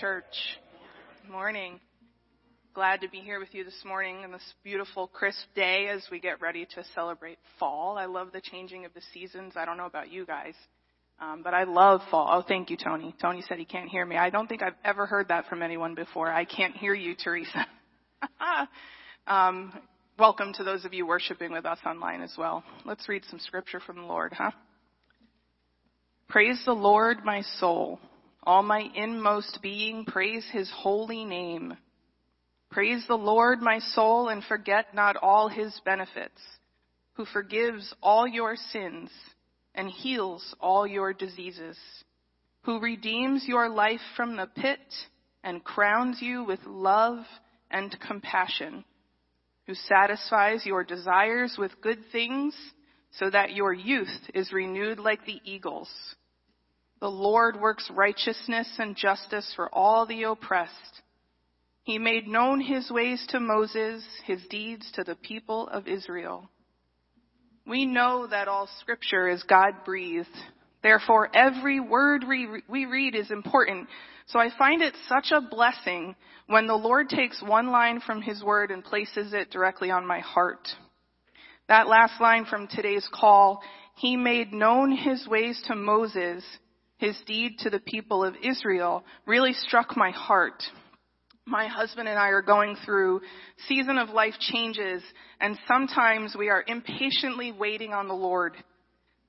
church. Morning. Glad to be here with you this morning on this beautiful, crisp day as we get ready to celebrate fall. I love the changing of the seasons. I don't know about you guys, um, but I love fall. Oh, thank you, Tony. Tony said he can't hear me. I don't think I've ever heard that from anyone before. I can't hear you, Teresa. um, welcome to those of you worshiping with us online as well. Let's read some scripture from the Lord, huh? Praise the Lord, my soul. All my inmost being, praise his holy name. Praise the Lord, my soul, and forget not all his benefits, who forgives all your sins and heals all your diseases, who redeems your life from the pit and crowns you with love and compassion, who satisfies your desires with good things so that your youth is renewed like the eagles. The Lord works righteousness and justice for all the oppressed. He made known his ways to Moses, his deeds to the people of Israel. We know that all scripture is God breathed. Therefore, every word we, we read is important. So I find it such a blessing when the Lord takes one line from his word and places it directly on my heart. That last line from today's call, he made known his ways to Moses, his deed to the people of Israel really struck my heart. My husband and I are going through season of life changes and sometimes we are impatiently waiting on the Lord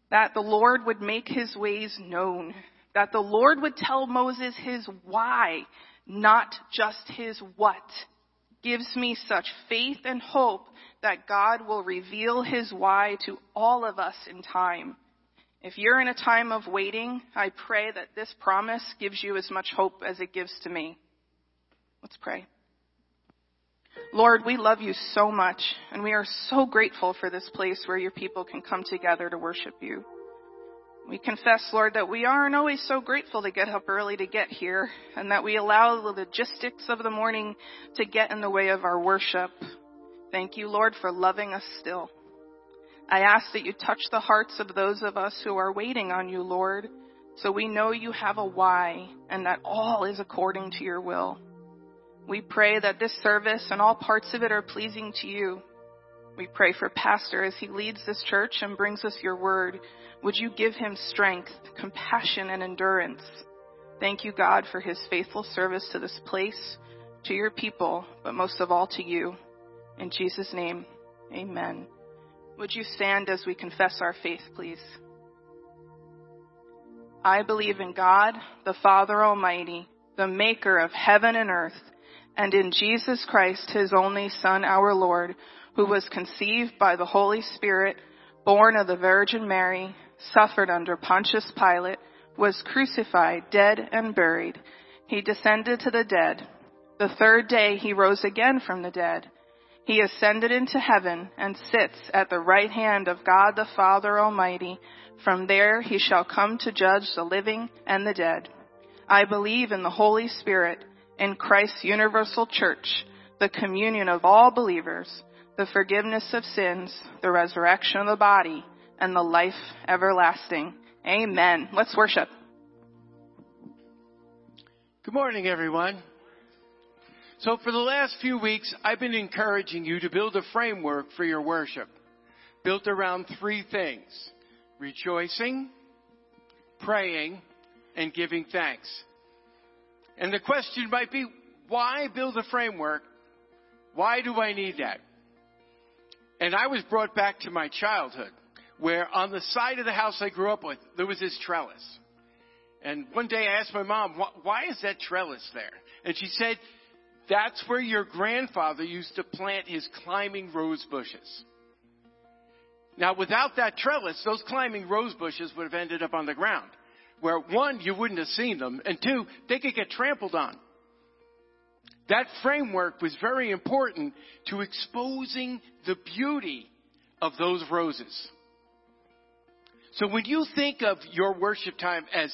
that the Lord would make his ways known, that the Lord would tell Moses his why, not just his what. Gives me such faith and hope that God will reveal his why to all of us in time. If you're in a time of waiting, I pray that this promise gives you as much hope as it gives to me. Let's pray. Lord, we love you so much, and we are so grateful for this place where your people can come together to worship you. We confess, Lord, that we aren't always so grateful to get up early to get here, and that we allow the logistics of the morning to get in the way of our worship. Thank you, Lord, for loving us still. I ask that you touch the hearts of those of us who are waiting on you, Lord, so we know you have a why and that all is according to your will. We pray that this service and all parts of it are pleasing to you. We pray for Pastor as he leads this church and brings us your word. Would you give him strength, compassion, and endurance? Thank you, God, for his faithful service to this place, to your people, but most of all to you. In Jesus' name, amen. Would you stand as we confess our faith, please? I believe in God, the Father Almighty, the maker of heaven and earth, and in Jesus Christ, his only Son, our Lord, who was conceived by the Holy Spirit, born of the Virgin Mary, suffered under Pontius Pilate, was crucified, dead, and buried. He descended to the dead. The third day he rose again from the dead. He ascended into heaven and sits at the right hand of God the Father Almighty. From there he shall come to judge the living and the dead. I believe in the Holy Spirit, in Christ's universal church, the communion of all believers, the forgiveness of sins, the resurrection of the body, and the life everlasting. Amen. Let's worship. Good morning, everyone. So for the last few weeks, I've been encouraging you to build a framework for your worship built around three things. Rejoicing, praying, and giving thanks. And the question might be, why build a framework? Why do I need that? And I was brought back to my childhood, where on the side of the house I grew up with, there was this trellis. And one day I asked my mom, why is that trellis there? And she said, that's where your grandfather used to plant his climbing rose bushes. Now, without that trellis, those climbing rose bushes would have ended up on the ground, where one, you wouldn't have seen them, and two, they could get trampled on. That framework was very important to exposing the beauty of those roses. So when you think of your worship time as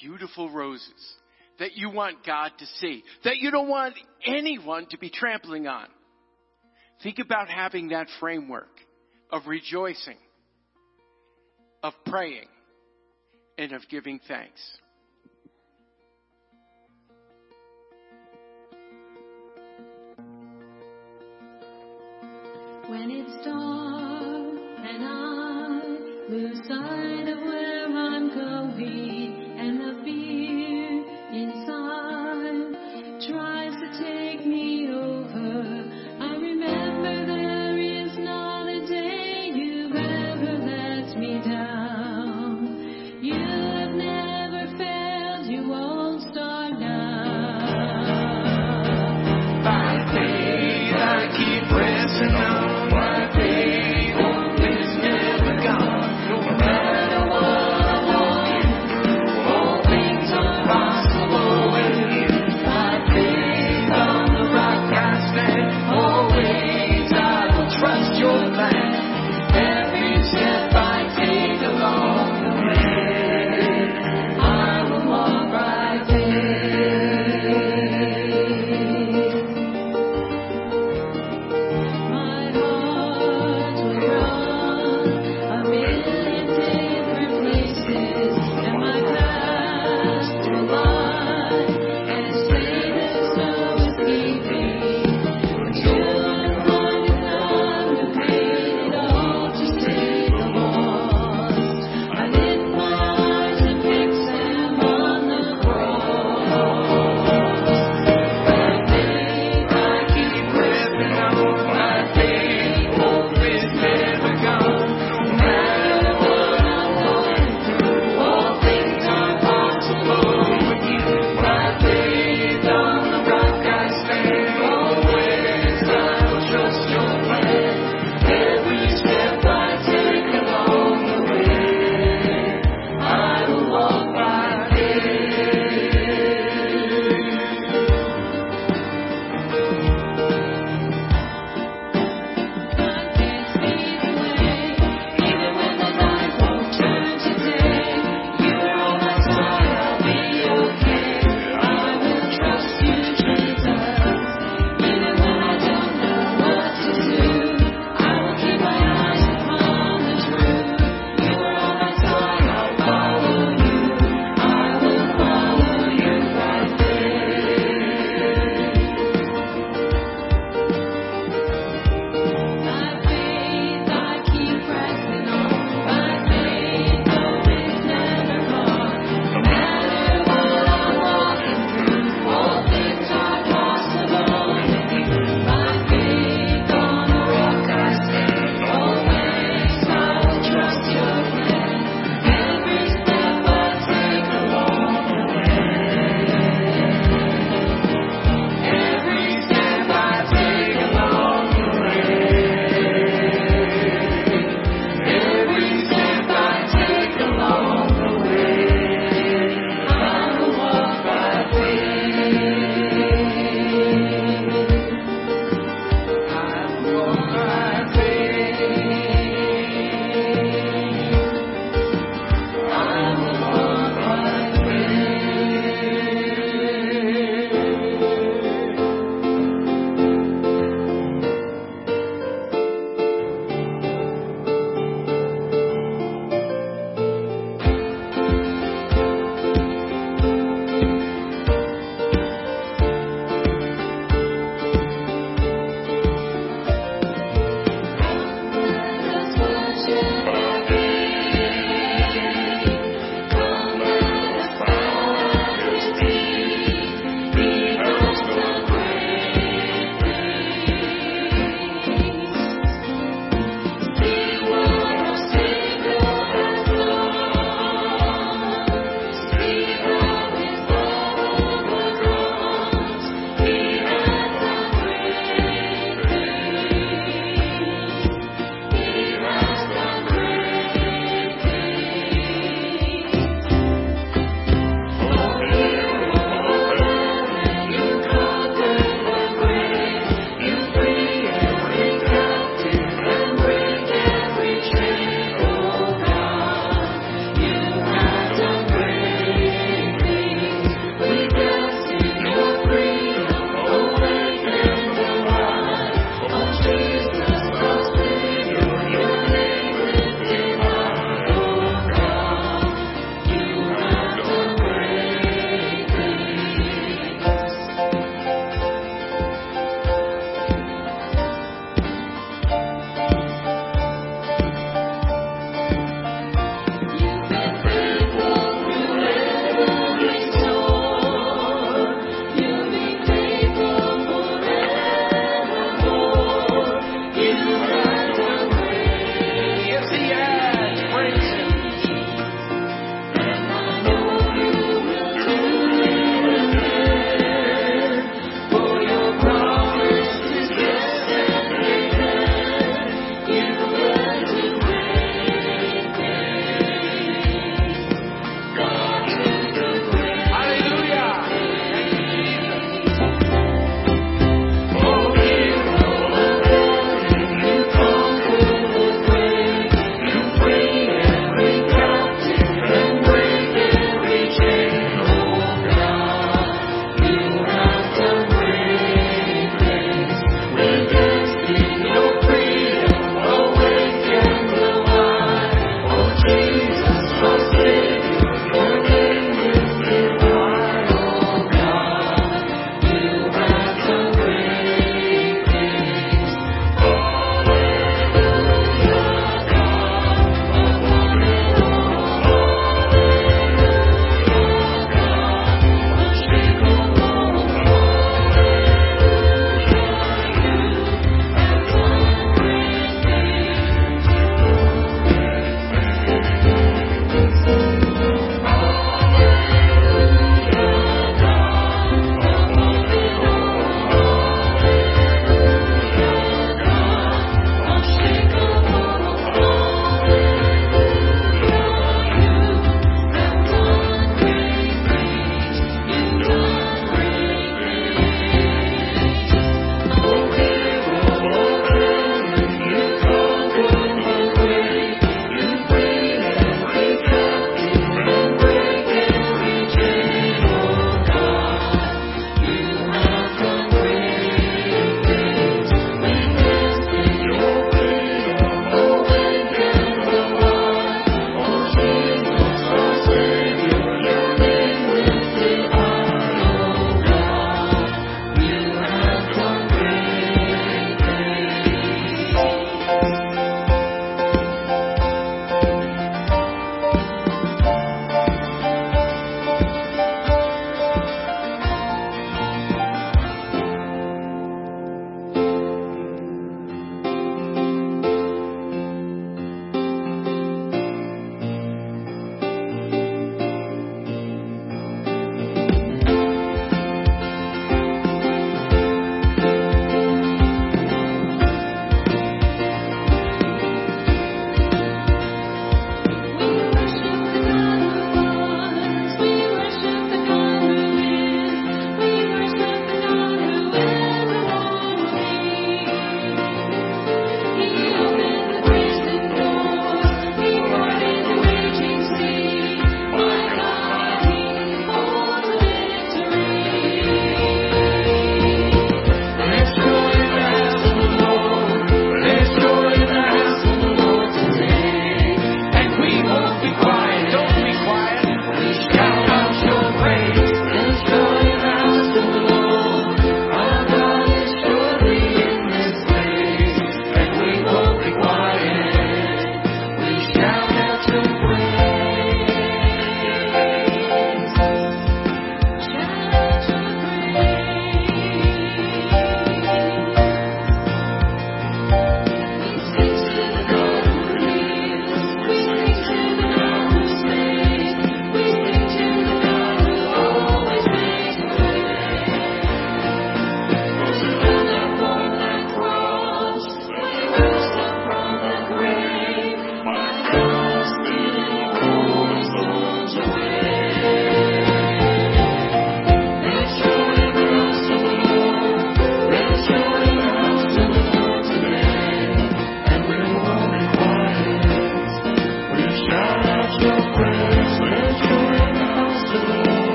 beautiful roses, that you want God to see, that you don't want anyone to be trampling on. Think about having that framework of rejoicing, of praying, and of giving thanks. When it's dark and I lose sight.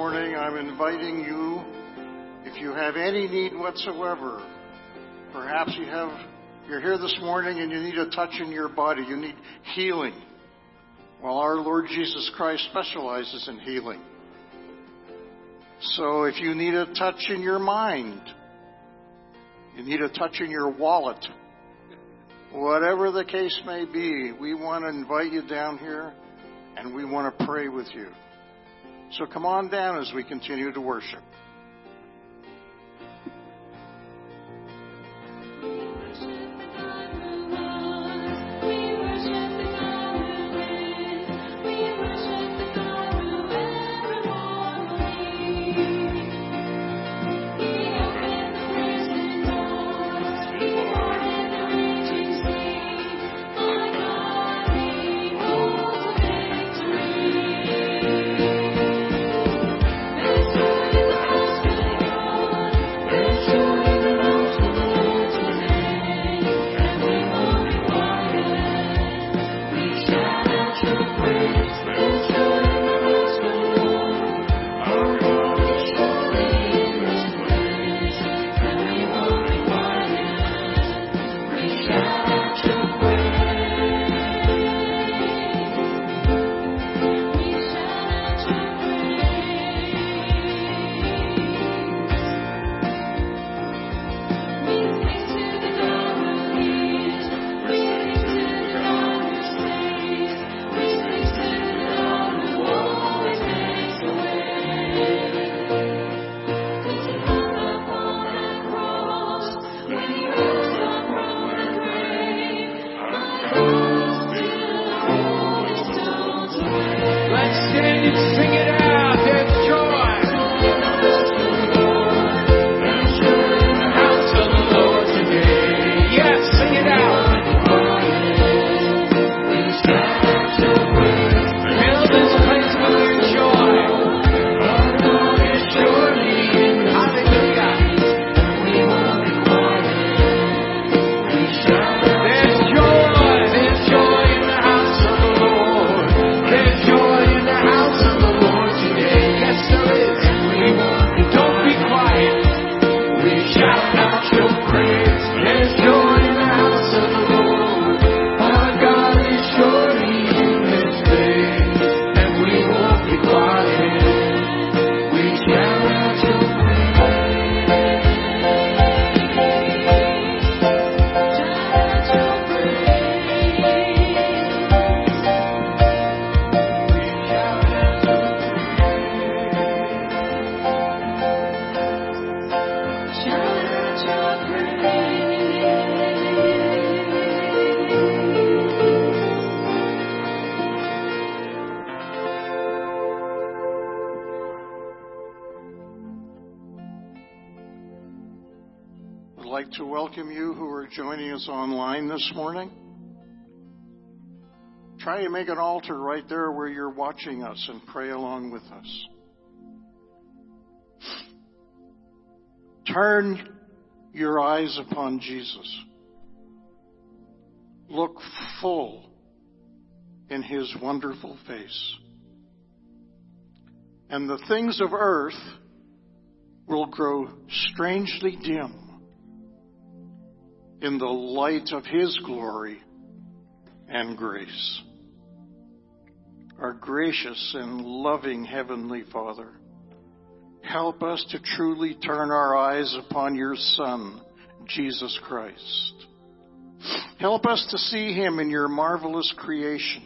Morning, I'm inviting you, if you have any need whatsoever, perhaps you have, you're here this morning and you need a touch in your body, you need healing. Well, our Lord Jesus Christ specializes in healing. So if you need a touch in your mind, you need a touch in your wallet, whatever the case may be, we want to invite you down here and we want to pray with you. So come on down as we continue to worship. Online this morning. Try to make an altar right there where you're watching us and pray along with us. Turn your eyes upon Jesus. Look full in his wonderful face. And the things of earth will grow strangely dim in the light of His glory and grace. Our gracious and loving Heavenly Father, help us to truly turn our eyes upon your Son, Jesus Christ. Help us to see Him in your marvelous creation.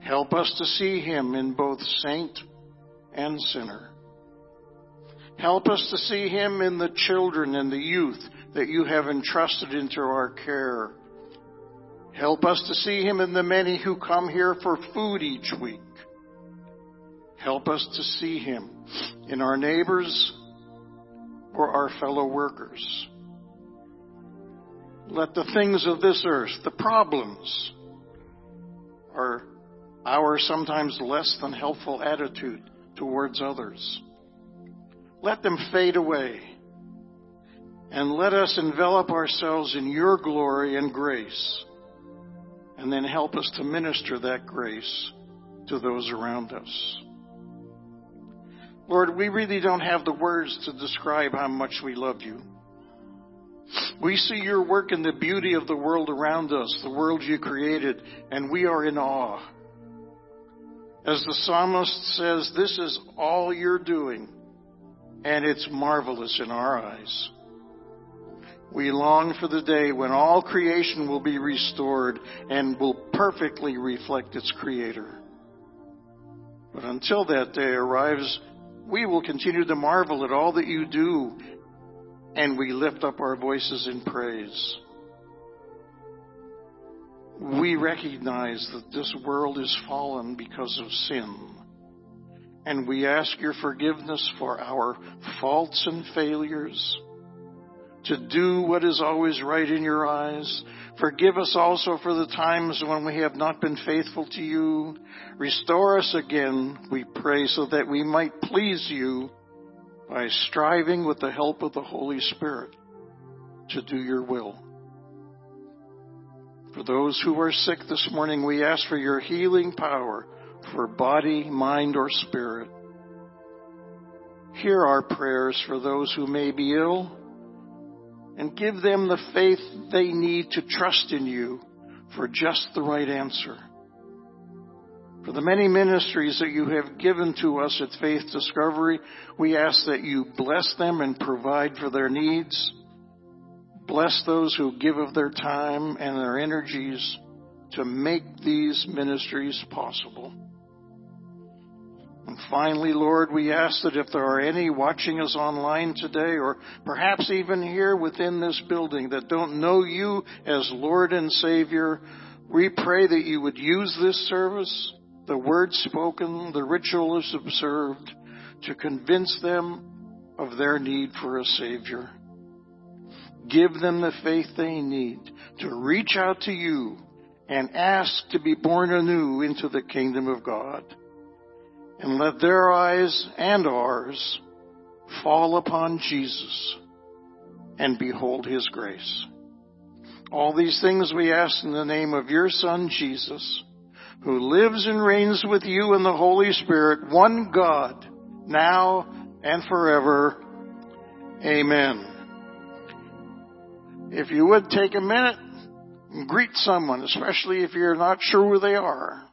Help us to see Him in both saint and sinner. Help us to see Him in the children and the youth that you have entrusted into our care. Help us to see Him in the many who come here for food each week. Help us to see Him in our neighbors or our fellow workers. Let the things of this earth, the problems, or our sometimes less than helpful attitude towards others, let them fade away and let us envelop ourselves in your glory and grace and then help us to minister that grace to those around us. Lord, we really don't have the words to describe how much we love you. We see your work in the beauty of the world around us, the world you created, and we are in awe. As the psalmist says, this is all you're doing, and it's marvelous in our eyes. We long for the day when all creation will be restored and will perfectly reflect its Creator. But until that day arrives, we will continue to marvel at all that you do, and we lift up our voices in praise. We recognize that this world is fallen because of sin. And we ask your forgiveness for our faults and failures to do what is always right in your eyes. Forgive us also for the times when we have not been faithful to you. Restore us again, we pray, so that we might please you by striving with the help of the Holy Spirit to do your will. For those who are sick this morning, we ask for your healing power for body, mind, or spirit. Hear our prayers for those who may be ill and give them the faith they need to trust in you for just the right answer. For the many ministries that you have given to us at Faith Discovery, we ask that you bless them and provide for their needs. Bless those who give of their time and their energies to make these ministries possible. And finally, Lord, we ask that if there are any watching us online today, or perhaps even here within this building that don't know you as Lord and Savior, we pray that you would use this service, the words spoken, the rituals observed, to convince them of their need for a Savior. Give them the faith they need to reach out to you and ask to be born anew into the kingdom of God and let their eyes and ours fall upon Jesus and behold his grace. All these things we ask in the name of your Son, Jesus, who lives and reigns with you in the Holy Spirit, one God, now and forever. Amen. If you would take a minute and greet someone, especially if you're not sure who they are.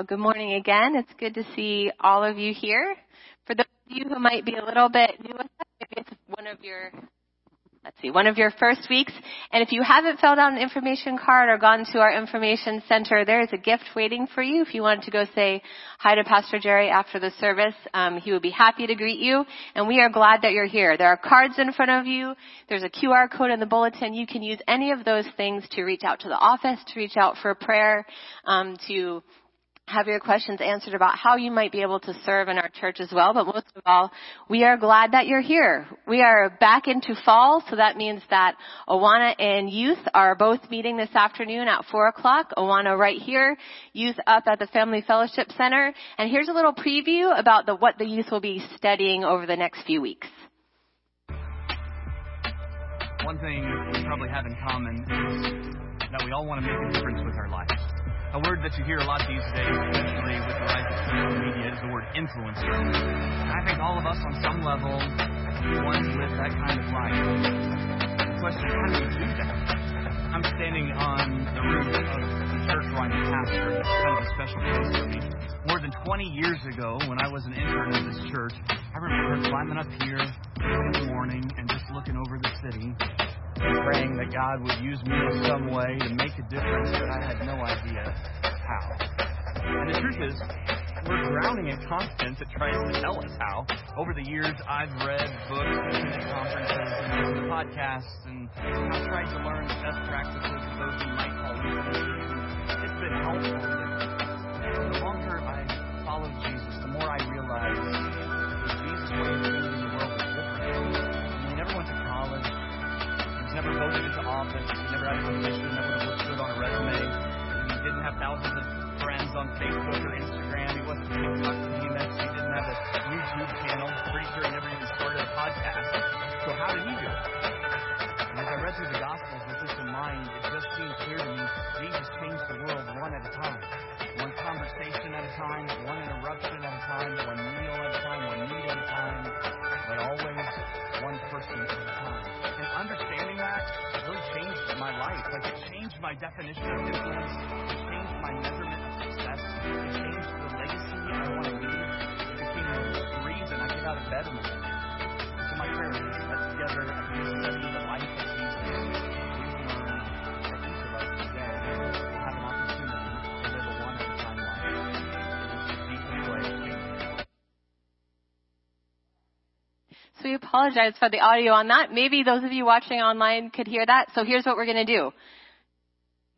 Well, good morning again. It's good to see all of you here. For those of you who might be a little bit new with us, maybe it's one of your, let's see, one of your first weeks. And if you haven't filled out an information card or gone to our information center, there is a gift waiting for you. If you wanted to go say hi to Pastor Jerry after the service, um, he would be happy to greet you. And we are glad that you're here. There are cards in front of you. There's a QR code in the bulletin. You can use any of those things to reach out to the office, to reach out for prayer, um, to have your questions answered about how you might be able to serve in our church as well. But most of all, we are glad that you're here. We are back into fall, so that means that Awana and youth are both meeting this afternoon at 4 o'clock. Awana right here, youth up at the Family Fellowship Center. And here's a little preview about the, what the youth will be studying over the next few weeks. One thing we probably have in common is that we all want to make a difference with our lives. A word that you hear a lot these days, especially with the rise of social media, is the word influencer. And I think all of us on some level want to live that kind of life. The question is, how do we do that? I'm standing on the roof of the church where I'm a pastor. It's kind of a special place for me. More than 20 years ago, when I was an intern in this church, I remember climbing up here in the morning and just looking over the city praying that God would use me in some way to make a difference, but I had no idea how. And the truth is, we're drowning in content that tries to tell us how. Over the years, I've read books, attended conferences, and podcasts, and I've tried to learn the best practices of those who might call influencers. It's been helpful. The longer I followed Jesus, the more I realized office. He never had a position. Never looked good on a resume. He didn't have thousands of friends on Facebook or Instagram. He wasn't TikTok famous. He didn't have a YouTube channel. Pretty sure he never even started a podcast. So how did he do it? And as I read through the Gospels with this in mind, it just seemed clear to me Jesus changed the world one at a time. One conversation at a time, my definition of influence. It changed my measurement of success. It changed the legacy I want to leave. It became the reason I get out of bed in the morning. So my prayer is that together as we study the life of Jesus, we learn that each of us today will have an opportunity to live a one at a time life. So we apologize for the audio on that. Maybe those of you watching online could hear that. So here's what we're going to do.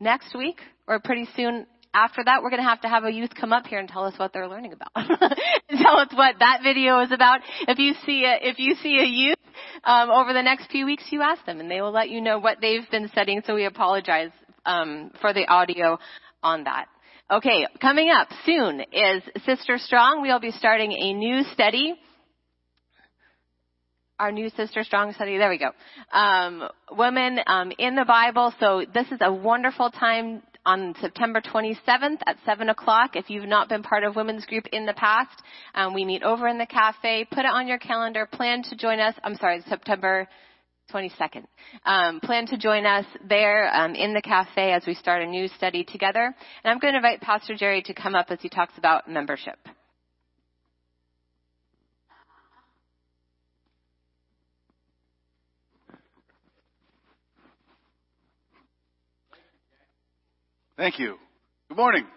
Next week, or pretty soon after that, we're going to have to have a youth come up here and tell us what they're learning about. tell us what that video is about. If you see a, if you see a youth um, over the next few weeks, you ask them, and they will let you know what they've been studying. So we apologize um, for the audio on that. Okay, coming up soon is Sister Strong. We'll be starting a new study our new Sister Strong study. There we go. Um, women um, in the Bible. So this is a wonderful time on September 27th at 7 o'clock. If you've not been part of women's group in the past, um, we meet over in the cafe. Put it on your calendar. Plan to join us. I'm sorry, September 22nd. Um, plan to join us there um, in the cafe as we start a new study together. And I'm going to invite Pastor Jerry to come up as he talks about membership. Thank you. Good morning.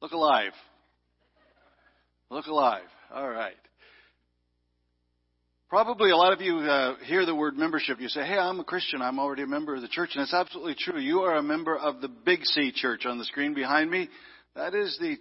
Look alive. Look alive. All right. Probably a lot of you uh, hear the word membership. You say, hey, I'm a Christian. I'm already a member of the church. And it's absolutely true. You are a member of the Big C church on the screen behind me. That is the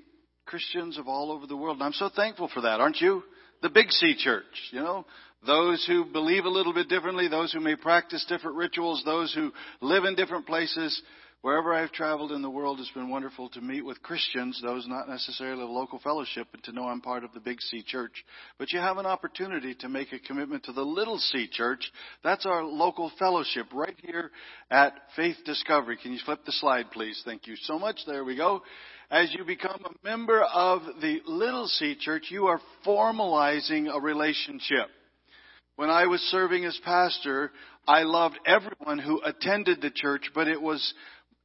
Christians of all over the world. And I'm so thankful for that, aren't you? The Big C church, you know? Those who believe a little bit differently, those who may practice different rituals, those who live in different places. Wherever I've traveled in the world, it's been wonderful to meet with Christians, those not necessarily of local fellowship, and to know I'm part of the Big C Church. But you have an opportunity to make a commitment to the Little C Church. That's our local fellowship right here at Faith Discovery. Can you flip the slide, please? Thank you so much. There we go. As you become a member of the Little C Church, you are formalizing a relationship. When I was serving as pastor, I loved everyone who attended the church, but it was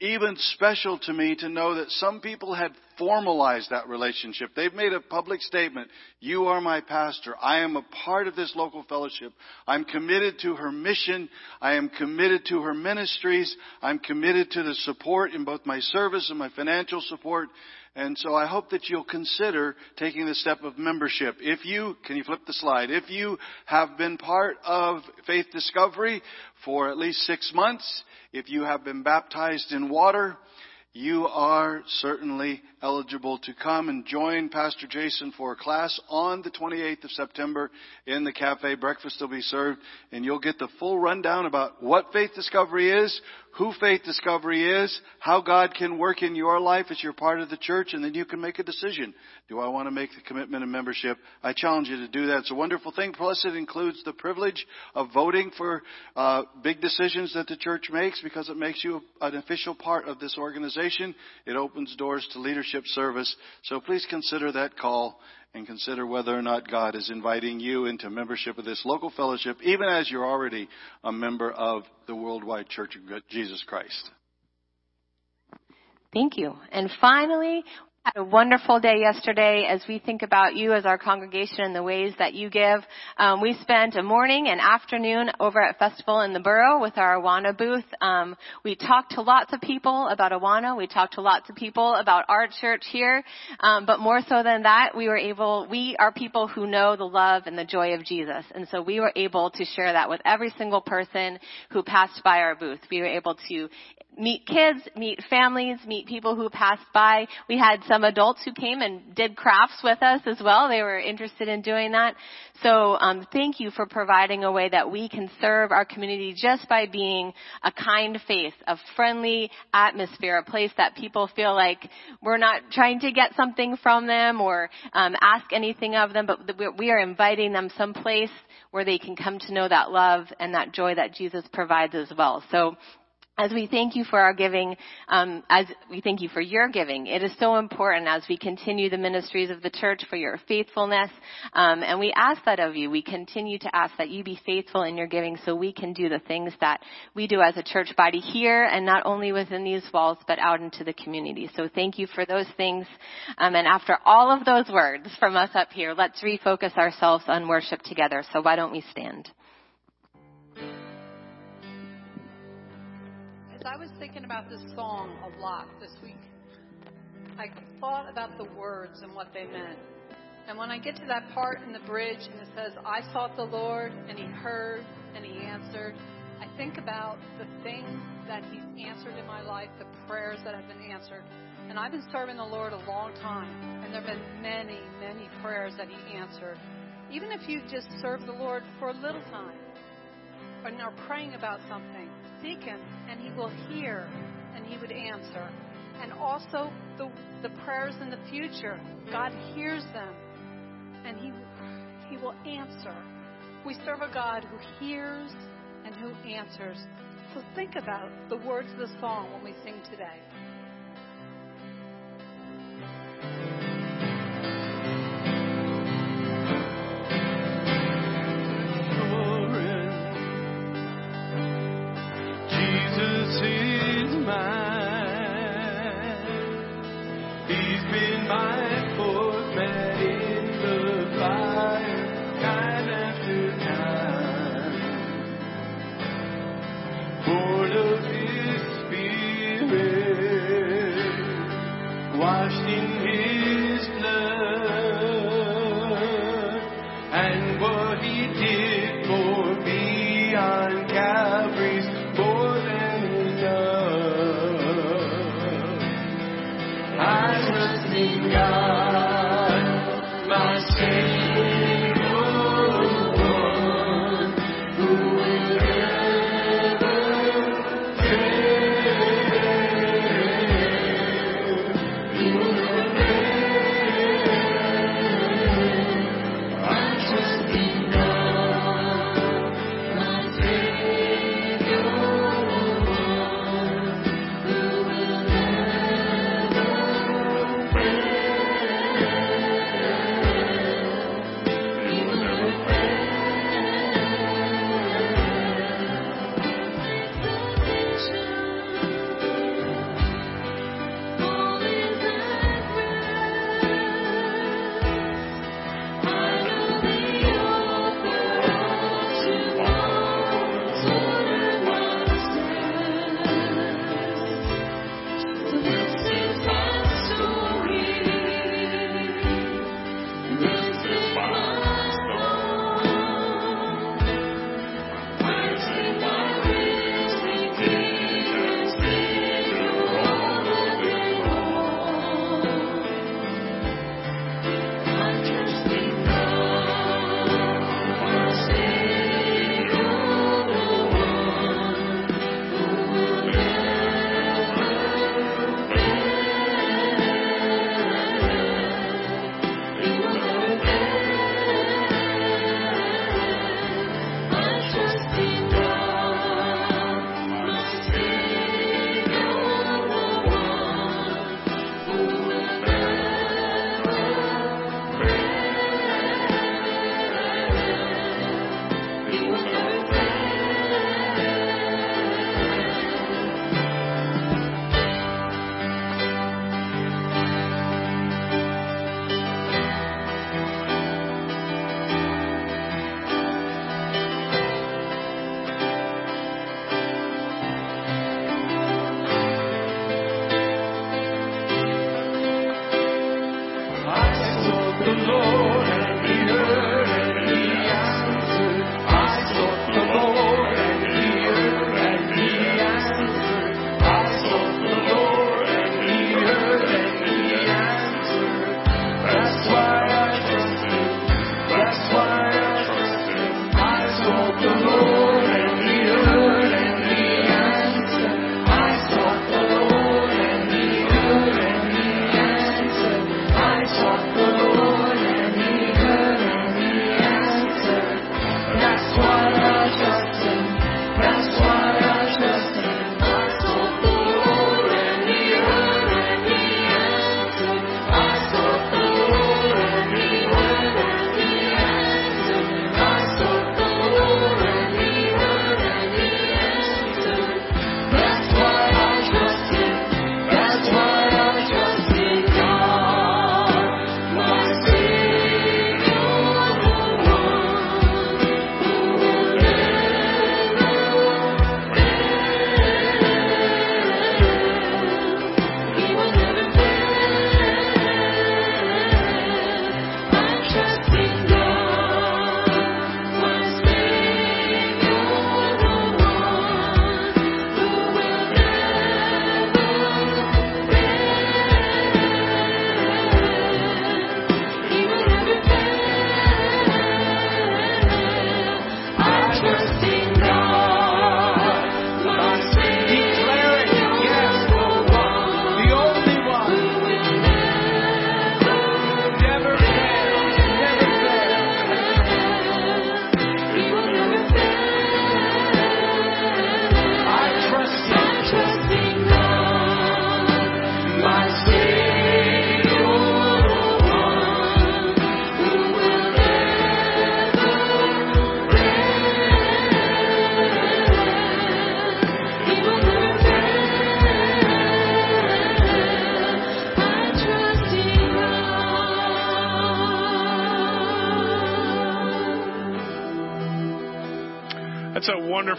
even special to me to know that some people had formalized that relationship. They've made a public statement. You are my pastor. I am a part of this local fellowship. I'm committed to her mission. I am committed to her ministries. I'm committed to the support in both my service and my financial support. And so I hope that you'll consider taking the step of membership. If you, can you flip the slide? If you have been part of Faith Discovery for at least six months, if you have been baptized in water, you are certainly eligible to come and join Pastor Jason for a class on the 28th of September in the cafe. Breakfast will be served and you'll get the full rundown about what faith discovery is, who faith discovery is, how God can work in your life as you're part of the church, and then you can make a decision. Do I want to make the commitment and membership? I challenge you to do that. It's a wonderful thing. Plus, it includes the privilege of voting for uh, big decisions that the church makes because it makes you an official part of this organization. It opens doors to leadership service. So please consider that call and consider whether or not God is inviting you into membership of this local fellowship, even as you're already a member of the Worldwide Church of Jesus Christ. Thank you. And finally, had a wonderful day yesterday as we think about you as our congregation and the ways that you give. Um, we spent a morning and afternoon over at Festival in the Borough with our Awana booth. Um, we talked to lots of people about Awana. We talked to lots of people about our church here. Um, but more so than that, we were able, we are people who know the love and the joy of Jesus. And so we were able to share that with every single person who passed by our booth. We were able to meet kids, meet families, meet people who passed by. We had some adults who came and did crafts with us as well. They were interested in doing that. So um, thank you for providing a way that we can serve our community just by being a kind face, a friendly atmosphere, a place that people feel like we're not trying to get something from them or um, ask anything of them, but we are inviting them someplace where they can come to know that love and that joy that Jesus provides as well. So as we thank you for our giving, um, as we thank you for your giving, it is so important as we continue the ministries of the church for your faithfulness. Um, and we ask that of you. We continue to ask that you be faithful in your giving so we can do the things that we do as a church body here and not only within these walls, but out into the community. So thank you for those things. Um, and after all of those words from us up here, let's refocus ourselves on worship together. So why don't we stand? As I was thinking about this song a lot this week, I thought about the words and what they meant. And when I get to that part in the bridge and it says, I sought the Lord and he heard and he answered, I think about the things that he's answered in my life, the prayers that have been answered. And I've been serving the Lord a long time, and there have been many, many prayers that he answered. Even if you just serve the Lord for a little time and are praying about something, seek Him, and He will hear and He would answer. And also the, the prayers in the future, God hears them and He, he will answer. We serve a God who hears and who answers. So think about the words of the song when we sing today.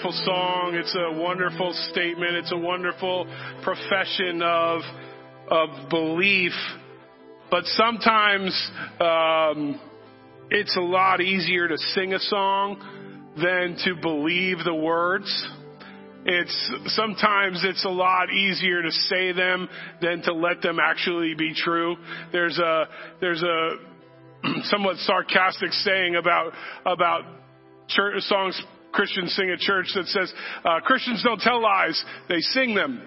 Wonderful song. It's a wonderful statement. It's a wonderful profession of, of belief. But sometimes, um, it's a lot easier to sing a song than to believe the words. It's sometimes it's a lot easier to say them than to let them actually be true. There's a there's a somewhat sarcastic saying about about church songs Christians sing at church that says uh, Christians don't tell lies; they sing them,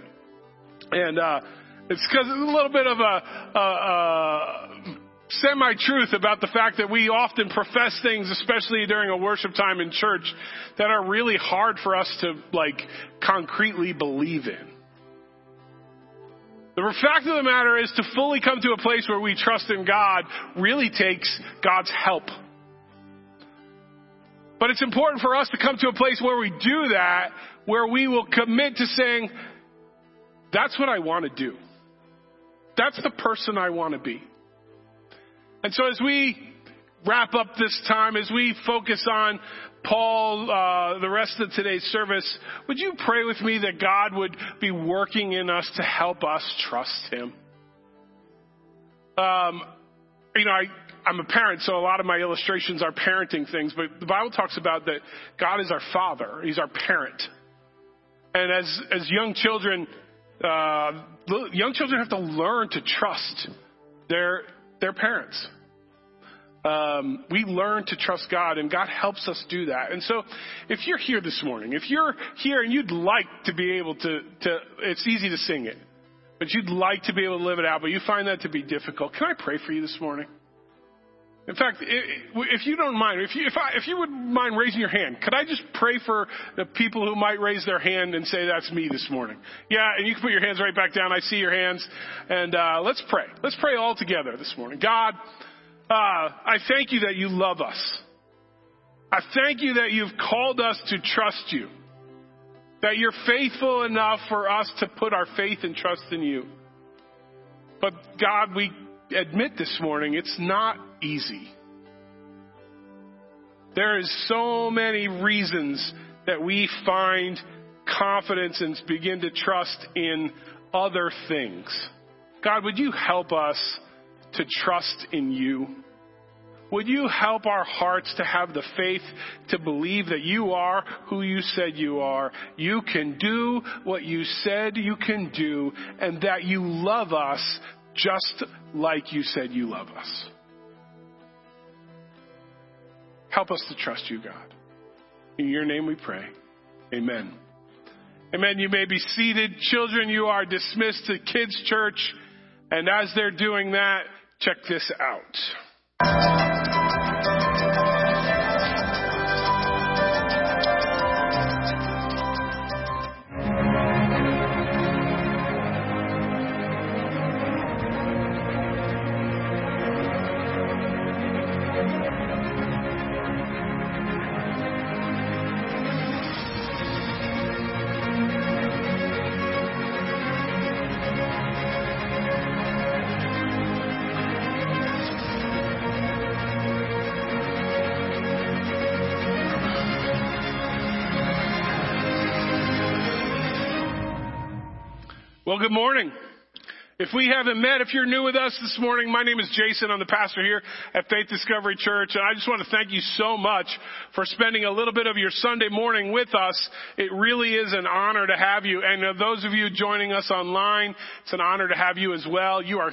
and uh, it's because it's a little bit of a, a, a semi truth about the fact that we often profess things, especially during a worship time in church, that are really hard for us to like concretely believe in. The fact of the matter is to fully come to a place where we trust in God really takes God's help. But it's important for us to come to a place where we do that, where we will commit to saying, that's what I want to do. That's the person I want to be. And so as we wrap up this time, as we focus on Paul, uh, the rest of today's service, would you pray with me that God would be working in us to help us trust Him? Um, you know, I, I'm a parent, so a lot of my illustrations are parenting things, but the Bible talks about that God is our Father. He's our parent. And as, as young children, uh, young children have to learn to trust their, their parents. Um, we learn to trust God, and God helps us do that. And so, if you're here this morning, if you're here and you'd like to be able to, to it's easy to sing it, but you'd like to be able to live it out, but you find that to be difficult, can I pray for you this morning? In fact, if you don't mind, if you, if, I, if you would mind raising your hand, could I just pray for the people who might raise their hand and say, that's me this morning? Yeah, and you can put your hands right back down. I see your hands. And uh, let's pray. Let's pray all together this morning. God, uh, I thank you that you love us. I thank you that you've called us to trust you. That you're faithful enough for us to put our faith and trust in you. But God, we admit this morning it's not easy. There is so many reasons that we find confidence and begin to trust in other things. God, would you help us to trust in you? Would you help our hearts to have the faith to believe that you are who you said you are? You can do what you said you can do, and that you love us just like you said you love us. Help us to trust you, God. In your name we pray. Amen. Amen. You may be seated. Children, you are dismissed to kids' church. And as they're doing that, check this out. Well, good morning. If we haven't met, if you're new with us this morning, my name is Jason. I'm the pastor here at Faith Discovery Church, and I just want to thank you so much for spending a little bit of your Sunday morning with us. It really is an honor to have you. And those of you joining us online, it's an honor to have you as well. You are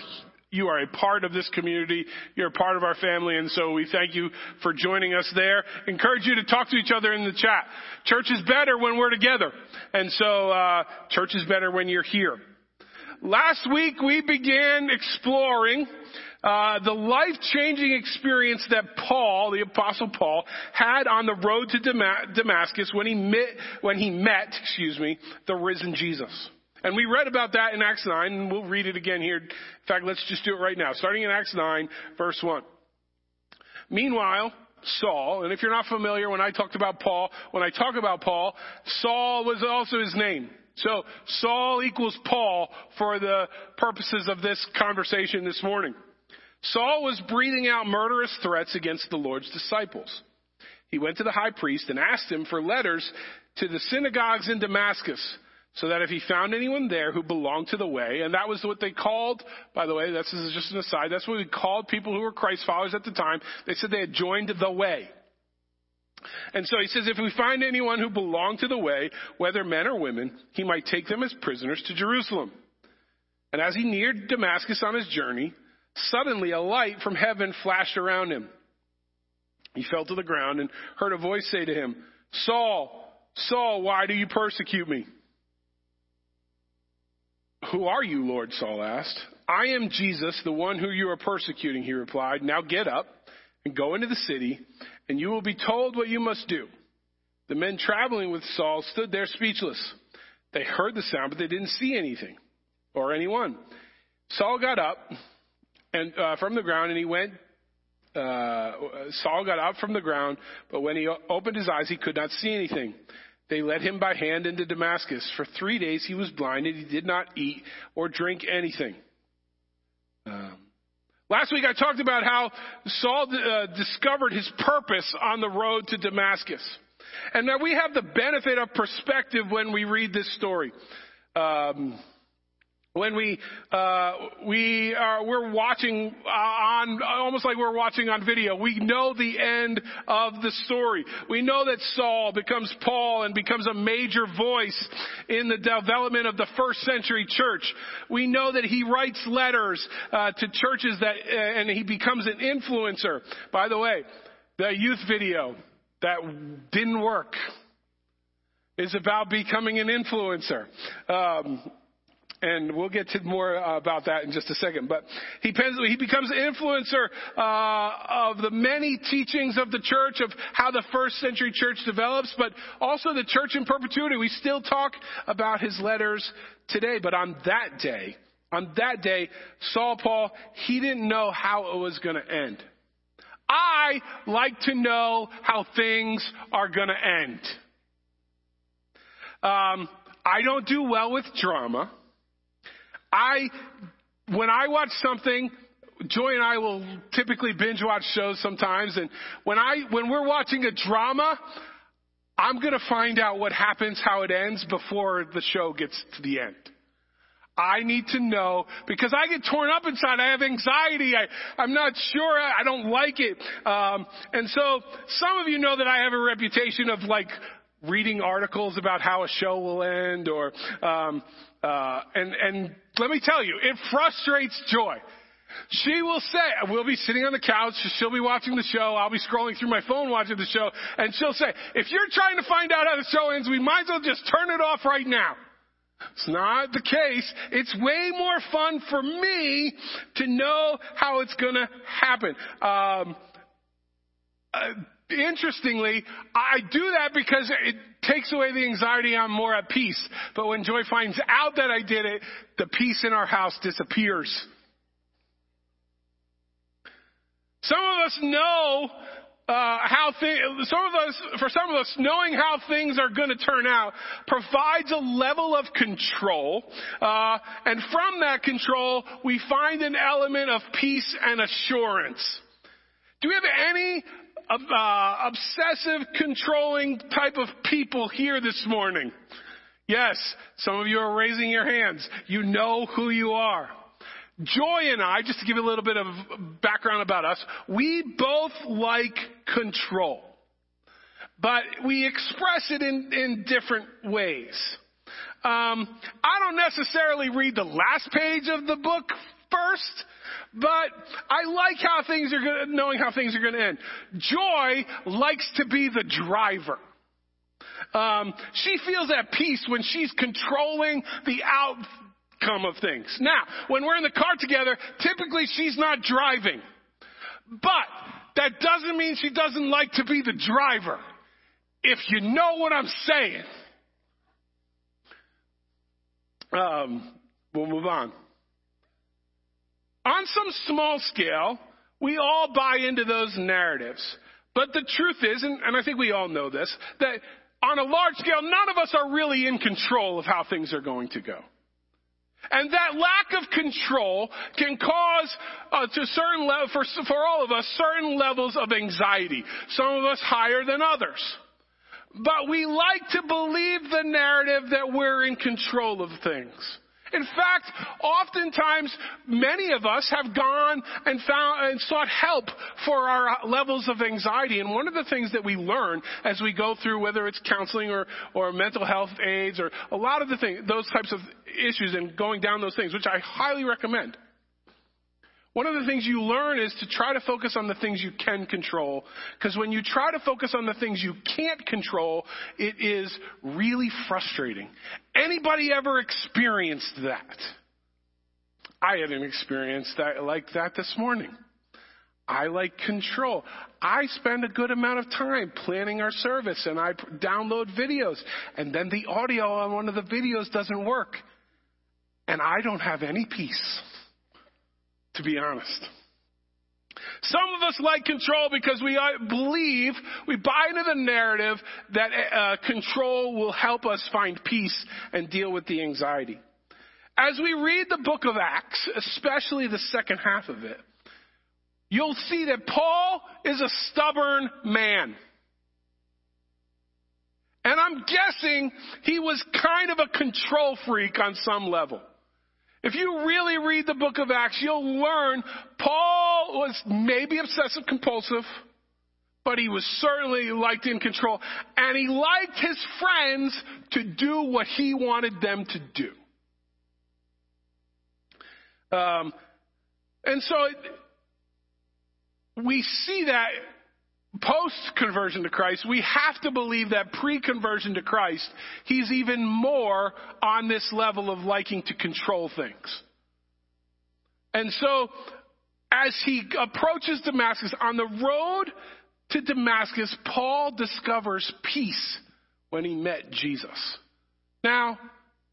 you are a part of this community. You're a part of our family. And so we thank you for joining us there. Encourage you to talk to each other in the chat. Church is better when we're together. And so, uh, church is better when you're here. Last week we began exploring uh, the life-changing experience that Paul, the Apostle Paul, had on the road to Damascus when he met, when he met, excuse me, the risen Jesus. And we read about that in Acts 9, and we'll read it again here. In fact, let's just do it right now. Starting in Acts 9, verse 1. Meanwhile, Saul, and if you're not familiar, when I talked about Paul, when I talk about Paul, Saul was also his name. So Saul equals Paul for the purposes of this conversation this morning. Saul was breathing out murderous threats against the Lord's disciples. he went to the high priest and asked him for letters to the synagogues in Damascus, so that if he found anyone there who belonged to the way, and that was what they called, by the way, this is just an aside, that's what we called people who were Christ followers at the time. They said they had joined the way. And so he says, if we find anyone who belonged to the way, whether men or women, he might take them as prisoners to Jerusalem. And as he neared Damascus on his journey, suddenly a light from heaven flashed around him. He fell to the ground and heard a voice say to him, Saul, Saul, why do you persecute me? Who are you, Lord? Saul asked. I am Jesus, the one who you are persecuting, he replied. Now get up and go into the city, and you will be told what you must do. The men traveling with Saul stood there speechless. They heard the sound, but they didn't see anything or anyone. Saul got up and uh, from the ground, and he went. Uh, Saul got up from the ground, but when he opened his eyes, he could not see anything. They led him by hand into Damascus. For three days he was blind, and he did not eat or drink anything. Last week I talked about how Saul uh, discovered his purpose on the road to Damascus. And that we have the benefit of perspective when we read this story. Um, when we uh, we are we're watching uh, on almost like we're watching on video. We know the end of the story. We know that saul becomes paul and becomes a major voice in the development of the first century church. We know that he writes letters uh, to churches that uh, and he becomes an influencer. By the way the youth video that didn't work is about becoming an influencer. Um, and we'll get to more uh, about that in just a second. But he, he becomes an influencer uh, of the many teachings of the church, of how the first century church develops, but also the church in perpetuity. We still talk about his letters today, but on that day, on that day, Saul Paul, he didn't know how it was going to end. I like to know how things are going to end. Um, I don't do well with drama. I, when I watch something, Joy and I will typically binge watch shows sometimes, and when I, when we're watching a drama, I'm gonna find out what happens, how it ends before the show gets to the end. I need to know because I get torn up inside. I have anxiety. I, I'm not sure. I don't like it. Um, and so some of you know that I have a reputation of like reading articles about how a show will end or, um, uh, and, and let me tell you, it frustrates Joy. She will say, we'll be sitting on the couch, she'll be watching the show, I'll be scrolling through my phone watching the show, and she'll say, if you're trying to find out how the show ends, we might as well just turn it off right now. It's not the case. It's way more fun for me to know how it's gonna happen. Um, uh, interestingly, I do that because it takes away the anxiety. I'm more at peace. But when Joy finds out that I did it, the peace in our house disappears. Some of us know uh, how things, some of us, for some of us, knowing how things are going to turn out provides a level of control, uh, and from that control, we find an element of peace and assurance. Do we have any uh, obsessive, controlling type of people here this morning? Yes, some of you are raising your hands. You know who you are. Joy and I, just to give you a little bit of background about us, we both like control. But we express it in, in different ways. Um, I don't necessarily read the last page of the book first, but I like how things are going knowing how things are going to end. Joy likes to be the driver. Um, she feels at peace when she's controlling the outcome of things. Now, when we're in the car together, typically she's not driving. But that doesn't mean she doesn't like to be the driver. If you know what I'm saying. Um, we'll move on. On some small scale, we all buy into those narratives. But the truth is, and, I think we all know this, that on a large scale, none of us are really in control of how things are going to go. And that lack of control can cause uh, to certain le- for, for all of us certain levels of anxiety. Some of us higher than others. But we like to believe the narrative that we're in control of things. In fact, oftentimes many of us have gone and found and sought help for our levels of anxiety. And one of the things that we learn as we go through, whether it's counseling or, or mental health aids or a lot of the things, those types of issues and going down those things, which I highly recommend. One of the things you learn is to try to focus on the things you can control. Because when you try to focus on the things you can't control, it is really frustrating. Anybody ever experienced that? I had an experience that, like that this morning. I like control. I spend a good amount of time planning our service and I download videos and then the audio on one of the videos doesn't work. And I don't have any peace to be honest. Some of us like control because we uh, believe, we buy into the narrative that uh, control will help us find peace and deal with the anxiety. As we read the book of Acts, especially the second half of it, you'll see that Paul is a stubborn man. And I'm guessing he was kind of a control freak on some level. If you really read the book of Acts, you'll learn Paul was maybe obsessive compulsive, but he was certainly liked in control. And he liked his friends to do what he wanted them to do. Um, and so we see that post conversion to Christ, we have to believe that pre conversion to Christ, he's even more on this level of liking to control things. And so, as he approaches Damascus, on the road to Damascus, Paul discovers peace when he met Jesus. Now,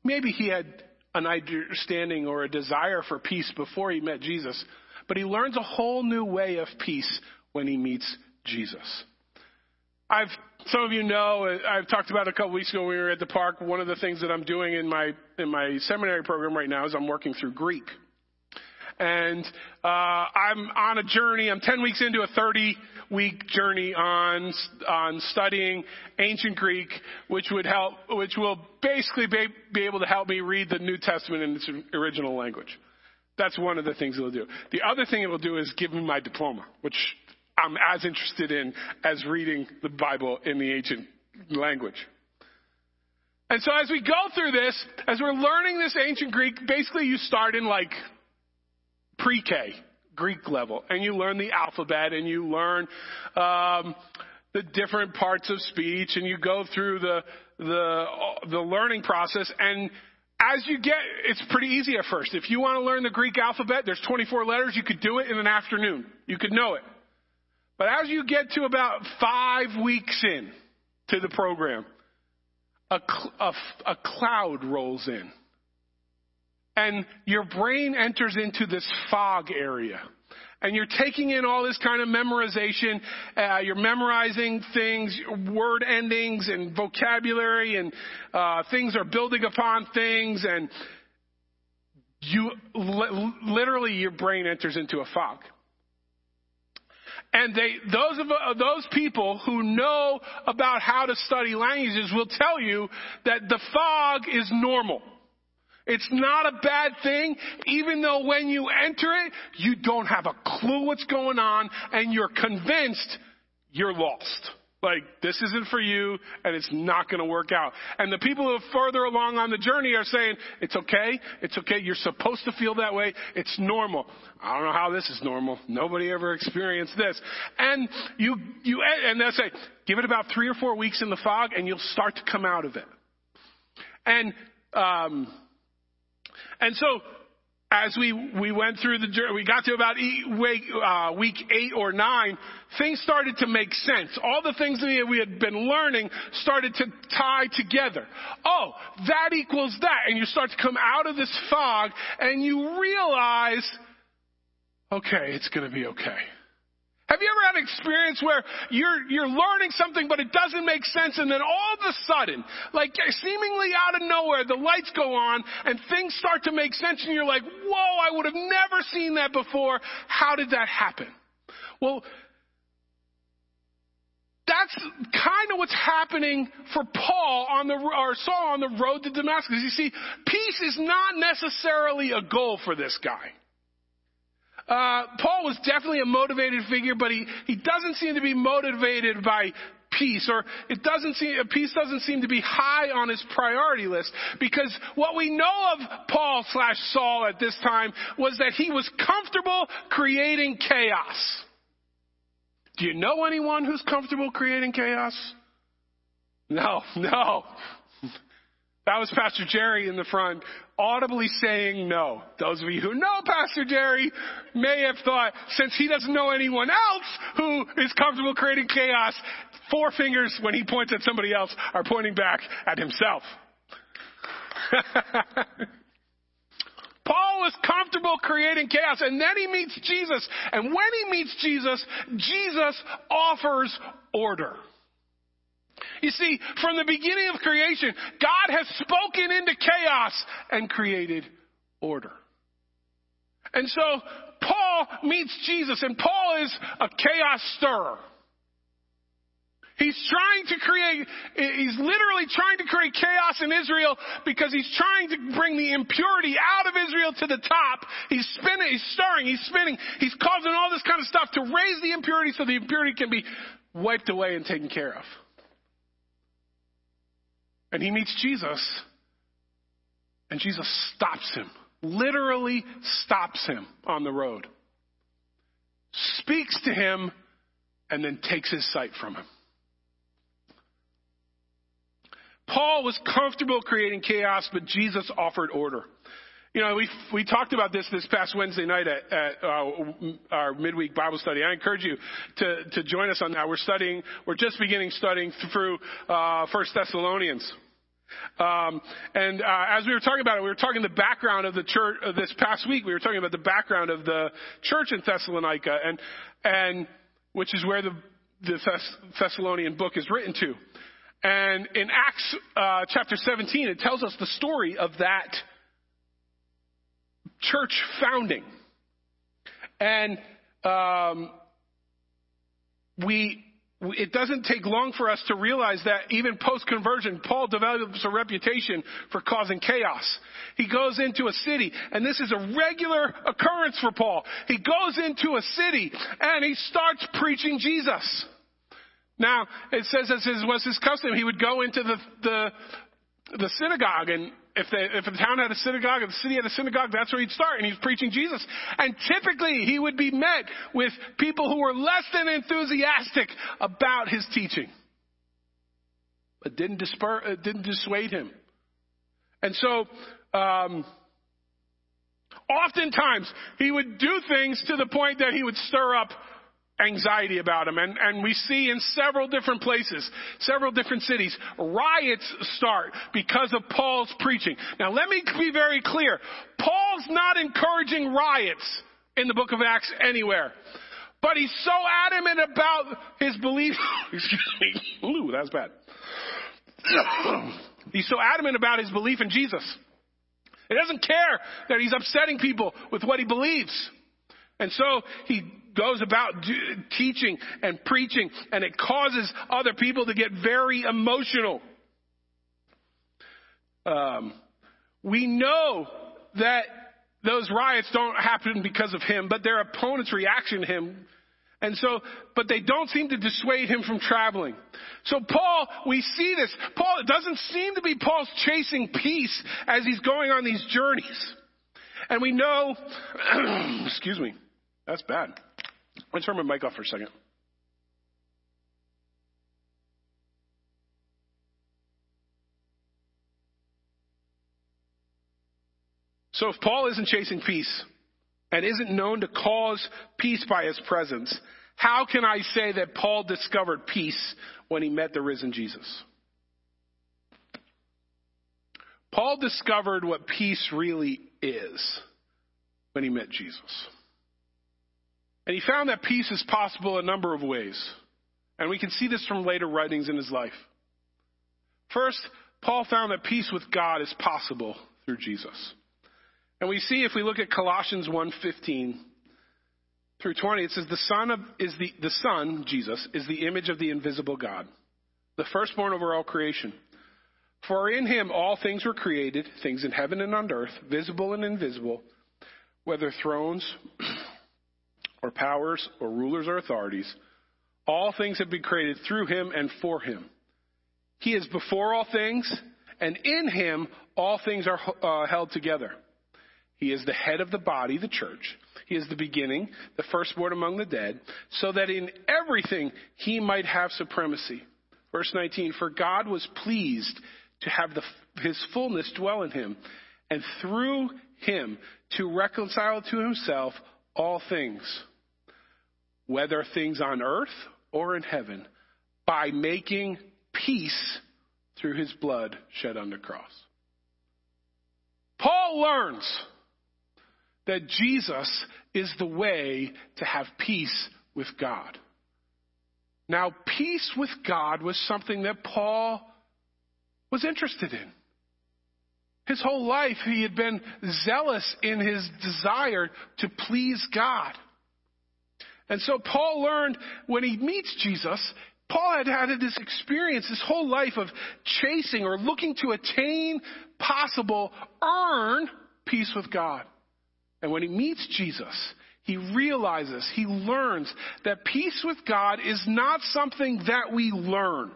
maybe he had an understanding or a desire for peace before he met Jesus, but he learns a whole new way of peace when he meets Jesus. I've, some of you know, I've talked about a couple weeks ago when we were at the park. One of the things that I'm doing in my, in my seminary program right now is I'm working through Greek. And, uh, I'm on a journey. I'm 10 weeks into a 30 week journey on, on studying ancient Greek, which would help, which will basically be, be able to help me read the New Testament in its original language. That's one of the things it'll do. The other thing it will do is give me my diploma, which I'm as interested in as reading the Bible in the ancient language. And so as we go through this, as we're learning this ancient Greek, basically you start in like pre-K, Greek level, and you learn the alphabet and you learn, um, the different parts of speech and you go through the, the, the learning process and as you get, it's pretty easy at first. If you want to learn the Greek alphabet, there's 24 letters, you could do it in an afternoon. You could know it. But as you get to about five weeks in to the program, a, a, a cloud rolls in. And your brain enters into this fog area and you're taking in all this kind of memorization. Uh, you're memorizing things, word endings, and vocabulary, and uh, things are building upon things, and you li- literally your brain enters into a fog. And they, those of uh, those people who know about how to study languages will tell you that the fog is normal. It's not a bad thing, even though when you enter it, you don't have a clue what's going on and you're convinced you're lost. Like, this isn't for you and it's not going to work out. And the people who are further along on the journey are saying, it's okay. It's okay. You're supposed to feel that way. It's normal. I don't know how this is normal. Nobody ever experienced this. And you, you, and they say, give it about three or four weeks in the fog and you'll start to come out of it. And, um, and so as we, we went through the journey, we got to about week, uh, week eight or nine, things started to make sense. All the things that we had been learning started to tie together. Oh, that equals that. And you start to come out of this fog and you realize, okay, it's going to be okay. Have you ever had an experience where you're, you're learning something but it doesn't make sense and then all of a sudden, like seemingly out of nowhere, the lights go on and things start to make sense and you're like, whoa, I would have never seen that before. How did that happen? Well, that's kind of what's happening for Paul on the, or Saul on the road to Damascus. You see, peace is not necessarily a goal for this guy. Uh, Paul was definitely a motivated figure, but he, he doesn't seem to be motivated by peace, or it doesn't seem, peace doesn't seem to be high on his priority list, because what we know of Paul slash Saul at this time was that he was comfortable creating chaos. Do you know anyone who's comfortable creating chaos? No, no. That was Pastor Jerry in the front, audibly saying no. Those of you who know Pastor Jerry may have thought, since he doesn't know anyone else who is comfortable creating chaos, four fingers when he points at somebody else are pointing back at himself. Paul was comfortable creating chaos, and then he meets Jesus. And when he meets Jesus, Jesus offers order. You see, from the beginning of creation, God has spoken into chaos and created order. And so Paul meets Jesus, and Paul is a chaos stirrer. He's trying to create, he's literally trying to create chaos in Israel because he's trying to bring the impurity out of Israel to the top. He's spinning, he's stirring, he's spinning, he's causing all this kind of stuff to raise the impurity so the impurity can be wiped away and taken care of. And he meets Jesus, and Jesus stops him, literally stops him on the road, speaks to him, and then takes his sight from him. Paul was comfortable creating chaos, but Jesus offered order. You know, we we talked about this this past Wednesday night at, at uh, our midweek Bible study. I encourage you to to join us on that. We're studying. We're just beginning studying through uh, First Thessalonians. Um, and uh, as we were talking about it, we were talking the background of the church uh, this past week. We were talking about the background of the church in Thessalonica, and and which is where the the Thess- Thessalonian book is written to. And in Acts uh, chapter 17, it tells us the story of that church founding. And um, we, it doesn't take long for us to realize that even post conversion, Paul develops a reputation for causing chaos. He goes into a city, and this is a regular occurrence for Paul. He goes into a city and he starts preaching Jesus. Now, it says as was his custom, he would go into the, the, the synagogue and if the, if the town had a synagogue, if the city had a synagogue, that's where he'd start. And he was preaching Jesus. And typically he would be met with people who were less than enthusiastic about his teaching. But didn't, disper, uh, didn't dissuade him. And so, um, oftentimes he would do things to the point that he would stir up anxiety about him. And, and we see in several different places, several different cities, riots start because of Paul's preaching. Now let me be very clear. Paul's not encouraging riots in the book of Acts anywhere. But he's so adamant about his belief. Excuse me. Ooh, that's bad. he's so adamant about his belief in Jesus. He doesn't care that he's upsetting people with what he believes. And so he goes about teaching and preaching, and it causes other people to get very emotional. Um, we know that those riots don't happen because of him, but their opponent's reaction to him. And so, but they don't seem to dissuade him from traveling. So Paul, we see this. Paul, it doesn't seem to be Paul's chasing peace as he's going on these journeys. And we know, excuse me, that's bad. Let's turn my mic off for a second. So if Paul isn't chasing peace and isn't known to cause peace by his presence, how can I say that Paul discovered peace when he met the risen Jesus? Paul discovered what peace really is when he met Jesus. And he found that peace is possible a number of ways. And we can see this from later writings in his life. First, Paul found that peace with God is possible through Jesus. And we see if we look at Colossians 1:15 through 20, it says the son of is the the son, Jesus, is the image of the invisible God, the firstborn over all creation. For in him all things were created, things in heaven and on earth, visible and invisible, whether thrones or powers or rulers or authorities, all things have been created through him and for him. He is before all things, and in him all things are uh, held together. He is the head of the body, the church. He is the beginning, the firstborn among the dead, so that in everything he might have supremacy. Verse 19, for God was pleased to have the, his fullness dwell in him, and through him to reconcile to himself all things, whether things on earth or in heaven, by making peace through his blood shed on the cross. Paul learns that Jesus is the way to have peace with God. Now, peace with God was something that Paul was interested in. His whole life, he had been zealous in his desire to please God. And so Paul learned when he meets Jesus, Paul had had this experience, this whole life of chasing or looking to attain possible, earn peace with God. And when he meets Jesus, he realizes, he learns that peace with God is not something that we learn.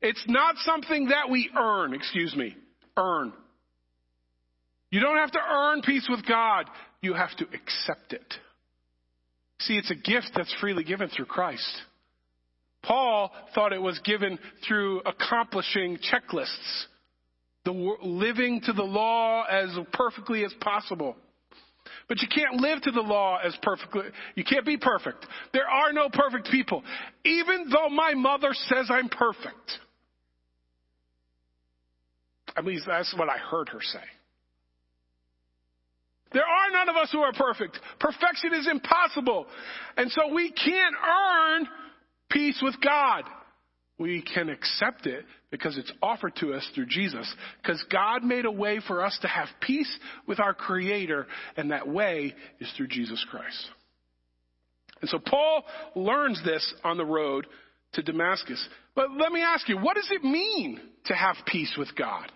It's not something that we earn, excuse me, earn. You don't have to earn peace with God. You have to accept it. See, it's a gift that's freely given through Christ. Paul thought it was given through accomplishing checklists, the living to the law as perfectly as possible. But you can't live to the law as perfectly. You can't be perfect. There are no perfect people. Even though my mother says I'm perfect. At least that's what I heard her say. There are none of us who are perfect. Perfection is impossible. And so we can't earn peace with God. We can accept it because it's offered to us through Jesus. Because God made a way for us to have peace with our Creator, and that way is through Jesus Christ. And so Paul learns this on the road to Damascus. But let me ask you, what does it mean to have peace with God?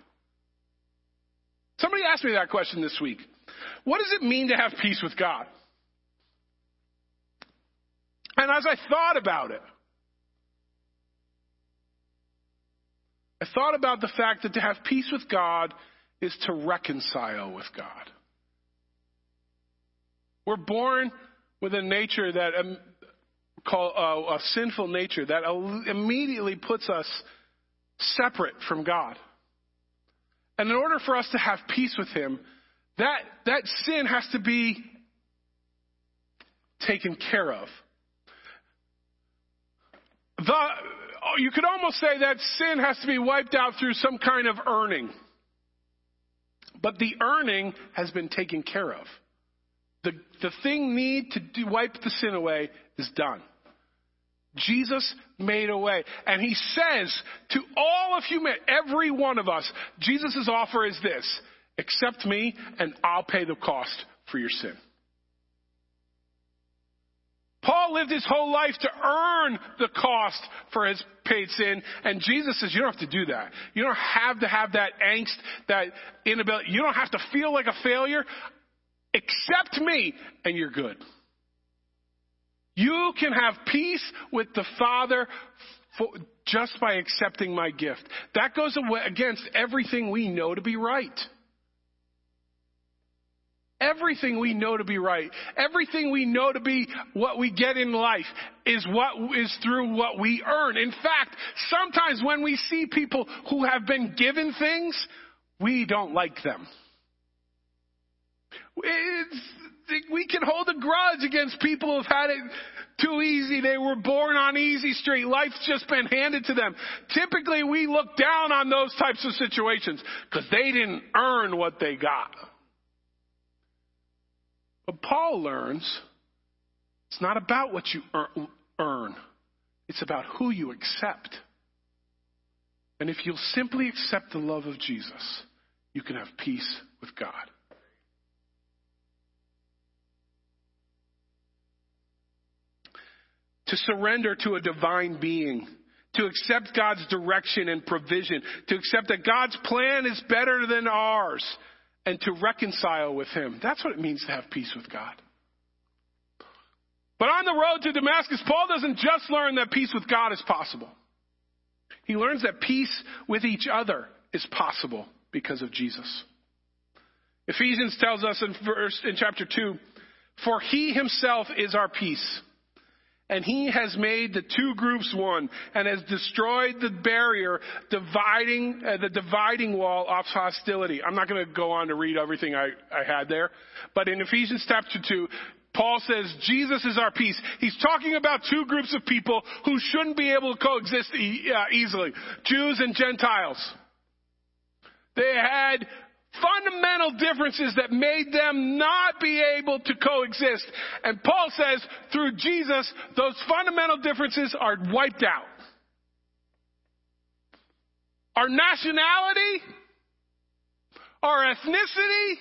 Somebody asked me that question this week. What does it mean to have peace with God? And as I thought about it, I thought about the fact that to have peace with God is to reconcile with God. We're born with a nature that um, call uh, a sinful nature that immediately puts us separate from God. And in order for us to have peace with Him, that, that sin has to be taken care of. The, you could almost say that sin has to be wiped out through some kind of earning. But the earning has been taken care of. The, the thing need to do, wipe the sin away is done. Jesus made a way. And he says to all of humanity, every one of us, Jesus' offer is this accept me and I'll pay the cost for your sin. Paul lived his whole life to earn the cost for his paid sin, and Jesus says you don't have to do that. You don't have to have that angst, that inability. You don't have to feel like a failure. Accept me, and you're good. You can have peace with the Father for, just by accepting my gift. That goes against everything we know to be right. Everything we know to be right, everything we know to be what we get in life is what is through what we earn. In fact, sometimes when we see people who have been given things, we don't like them. It's, we can hold a grudge against people who've had it too easy. They were born on easy street. Life's just been handed to them. Typically, we look down on those types of situations because they didn't earn what they got. But Paul learns It's not about what you earn, it's about who you accept. And if you'll simply accept the love of Jesus, you can have peace with God. To surrender to a divine being, to accept God's direction and provision, to accept that God's plan is better than ours, and to reconcile with Him. That's what it means to have peace with God. But on the road to Damascus, Paul doesn't just learn that peace with God is possible. He learns that peace with each other is possible because of Jesus. Ephesians tells us in verse in chapter 2, for he himself is our peace. And he has made the two groups one and has destroyed the barrier dividing uh, the dividing wall of hostility. I'm not going to go on to read everything I, I had there, but in Ephesians chapter 2, Paul says Jesus is our peace. He's talking about two groups of people who shouldn't be able to coexist e- uh, easily. Jews and Gentiles. They had fundamental differences that made them not be able to coexist. And Paul says through Jesus, those fundamental differences are wiped out. Our nationality, our ethnicity,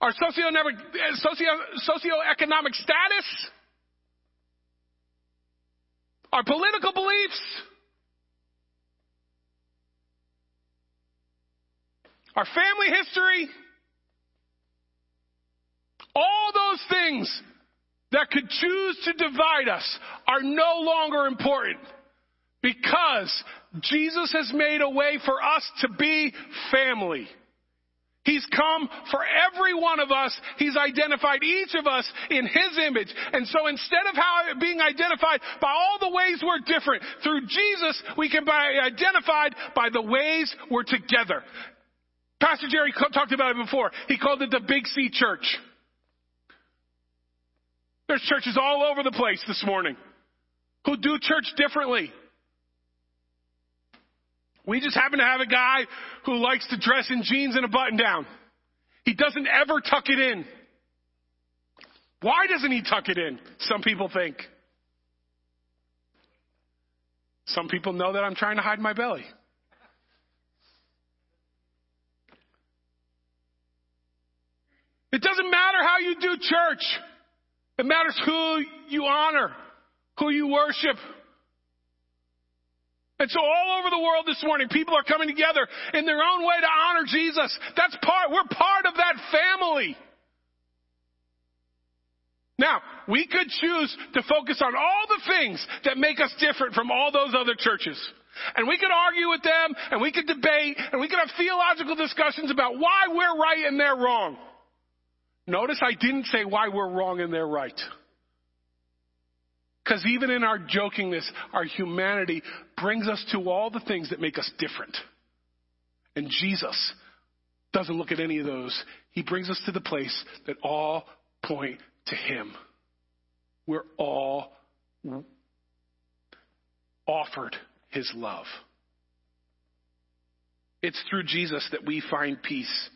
our socio- socioeconomic status, our political beliefs, our family history, all those things that could choose to divide us are no longer important because Jesus has made a way for us to be family. He's come for every one of us. He's identified each of us in His image. And so instead of how being identified by all the ways we're different, through Jesus, we can be identified by the ways we're together. Pastor Jerry talked about it before. He called it the Big C Church. There's churches all over the place this morning who do church differently. We just happen to have a guy who likes to dress in jeans and a button down. He doesn't ever tuck it in. Why doesn't he tuck it in? Some people think. Some people know that I'm trying to hide my belly. It doesn't matter how you do church. It matters who you honor, who you worship. And so all over the world this morning, people are coming together in their own way to honor Jesus. That's part, we're part of that family. Now, we could choose to focus on all the things that make us different from all those other churches. And we could argue with them, and we could debate, and we could have theological discussions about why we're right and they're wrong. Notice I didn't say why we're wrong and they're right. Because even in our jokingness, our humanity brings us to all the things that make us different. And Jesus doesn't look at any of those. He brings us to the place that all point to Him. We're all offered His love. It's through Jesus that we find peace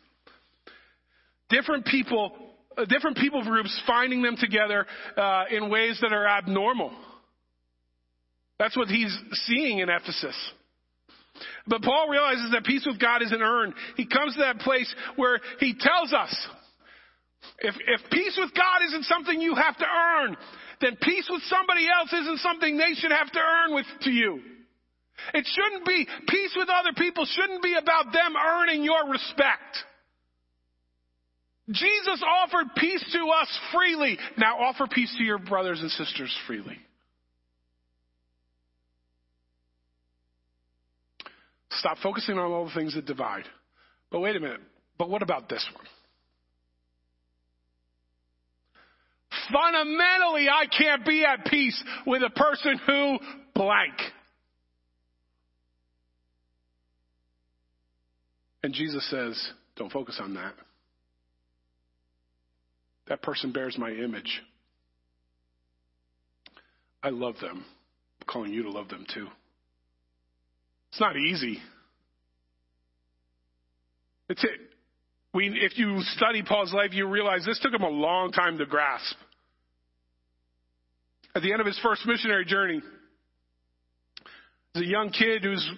different people, uh, different people groups finding them together uh, in ways that are abnormal. That's what he's seeing in Ephesus. But Paul realizes that peace with God isn't earned. He comes to that place where he tells us if, if peace with God isn't something you have to earn, then peace with somebody else isn't something they should have to earn with to you. It shouldn't be, peace with other people shouldn't be about them earning your respect. Jesus offered peace to us freely. Now offer peace to your brothers and sisters freely. Stop focusing on all the things that divide. But wait a minute. But what about this one? Fundamentally, I can't be at peace with a person who blank. And Jesus says, don't focus on that. That person bears my image. I love them. I'm calling you to love them too. It's not easy. It's it. we, if you study Paul's life, you realize this took him a long time to grasp. At the end of his first missionary journey, there's a young kid who's,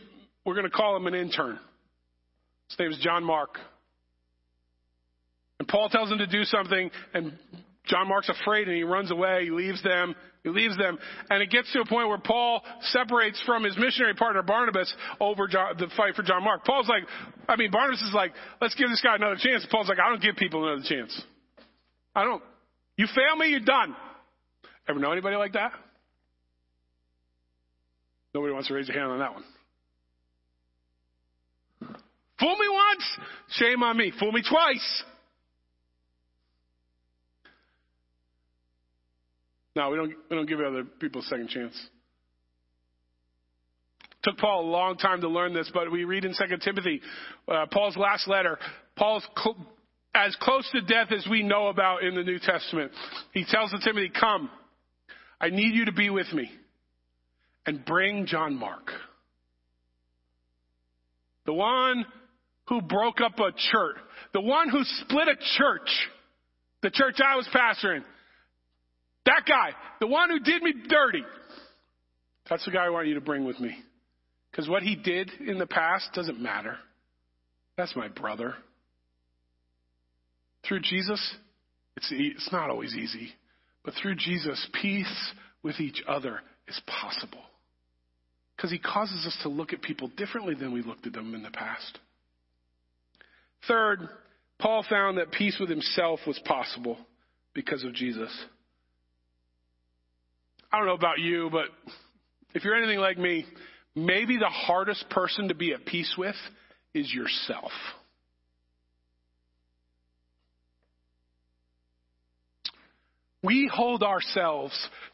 we're going to call him an intern. His name is John Mark. And Paul tells him to do something, and John Mark's afraid and he runs away. He leaves them. He leaves them. And it gets to a point where Paul separates from his missionary partner Barnabas over John, the fight for John Mark. Paul's like, I mean, Barnabas is like, let's give this guy another chance. Paul's like, I don't give people another chance. I don't. You fail me, you're done. Ever know anybody like that? Nobody wants to raise their hand on that one. Fool me once, shame on me. Fool me twice. No, we don't, we don't give other people a second chance. Took Paul a long time to learn this, but we read in 2 Timothy, uh, Paul's last letter. Paul's as close to death as we know about in the New Testament. He tells Timothy, Come, I need you to be with me and bring John Mark. The one who broke up a church, the one who split a church, the church I was pastoring. That guy, the one who did me dirty. That's the guy I want you to bring with me. Because what he did in the past doesn't matter. That's my brother. Through Jesus, it's, it's not always easy, but through Jesus, peace with each other is possible. Because he causes us to look at people differently than we looked at them in the past. Third, Paul found that peace with himself was possible because of Jesus. I don't know about you, but if you're anything like me, maybe the hardest person to be at peace with is yourself. We hold ourselves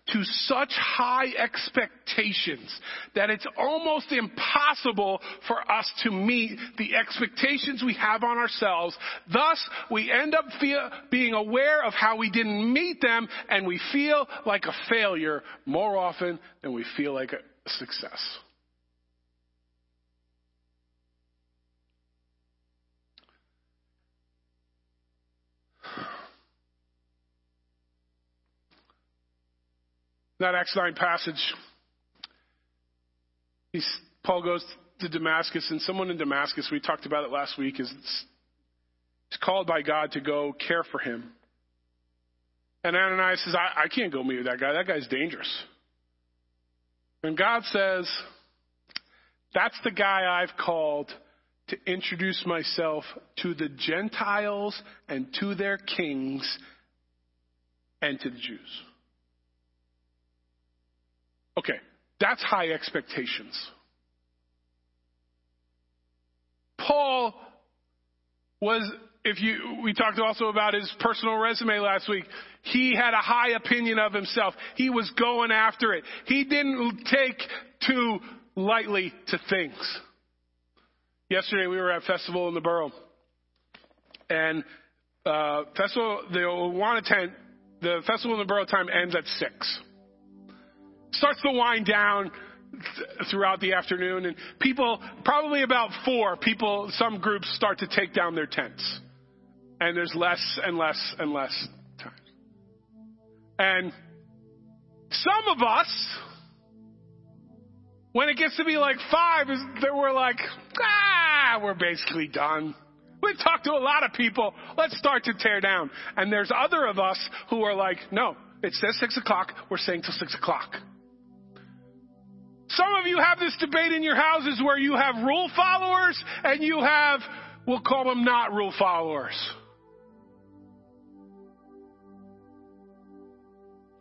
to such high expectations that it's almost impossible for us to meet the expectations we have on ourselves. Thus, we end up being aware of how we didn't meet them and we feel like a failure more often than we feel like a success. That Acts 9 passage, Paul goes to Damascus, and someone in Damascus, we talked about it last week, is, is called by God to go care for him. And Ananias says, I, I can't go meet with that guy. That guy's dangerous. And God says, That's the guy I've called to introduce myself to the Gentiles and to their kings and to the Jews. Okay, that's high expectations. Paul was, if you, we talked also about his personal resume last week. He had a high opinion of himself. He was going after it. He didn't take too lightly to things. Yesterday we were at festival in the borough, and uh, festival the Awana tent. The festival in the borough time ends at six starts to wind down throughout the afternoon and people probably about four people some groups start to take down their tents and there's less and less and less time and some of us when it gets to be like five is that we're like ah we're basically done We've talked to a lot of people. Let's start to tear down. And there's other of us who are like, no, it says six o'clock. We're saying till six o'clock. Some of you have this debate in your houses where you have rule followers and you have, we'll call them not rule followers.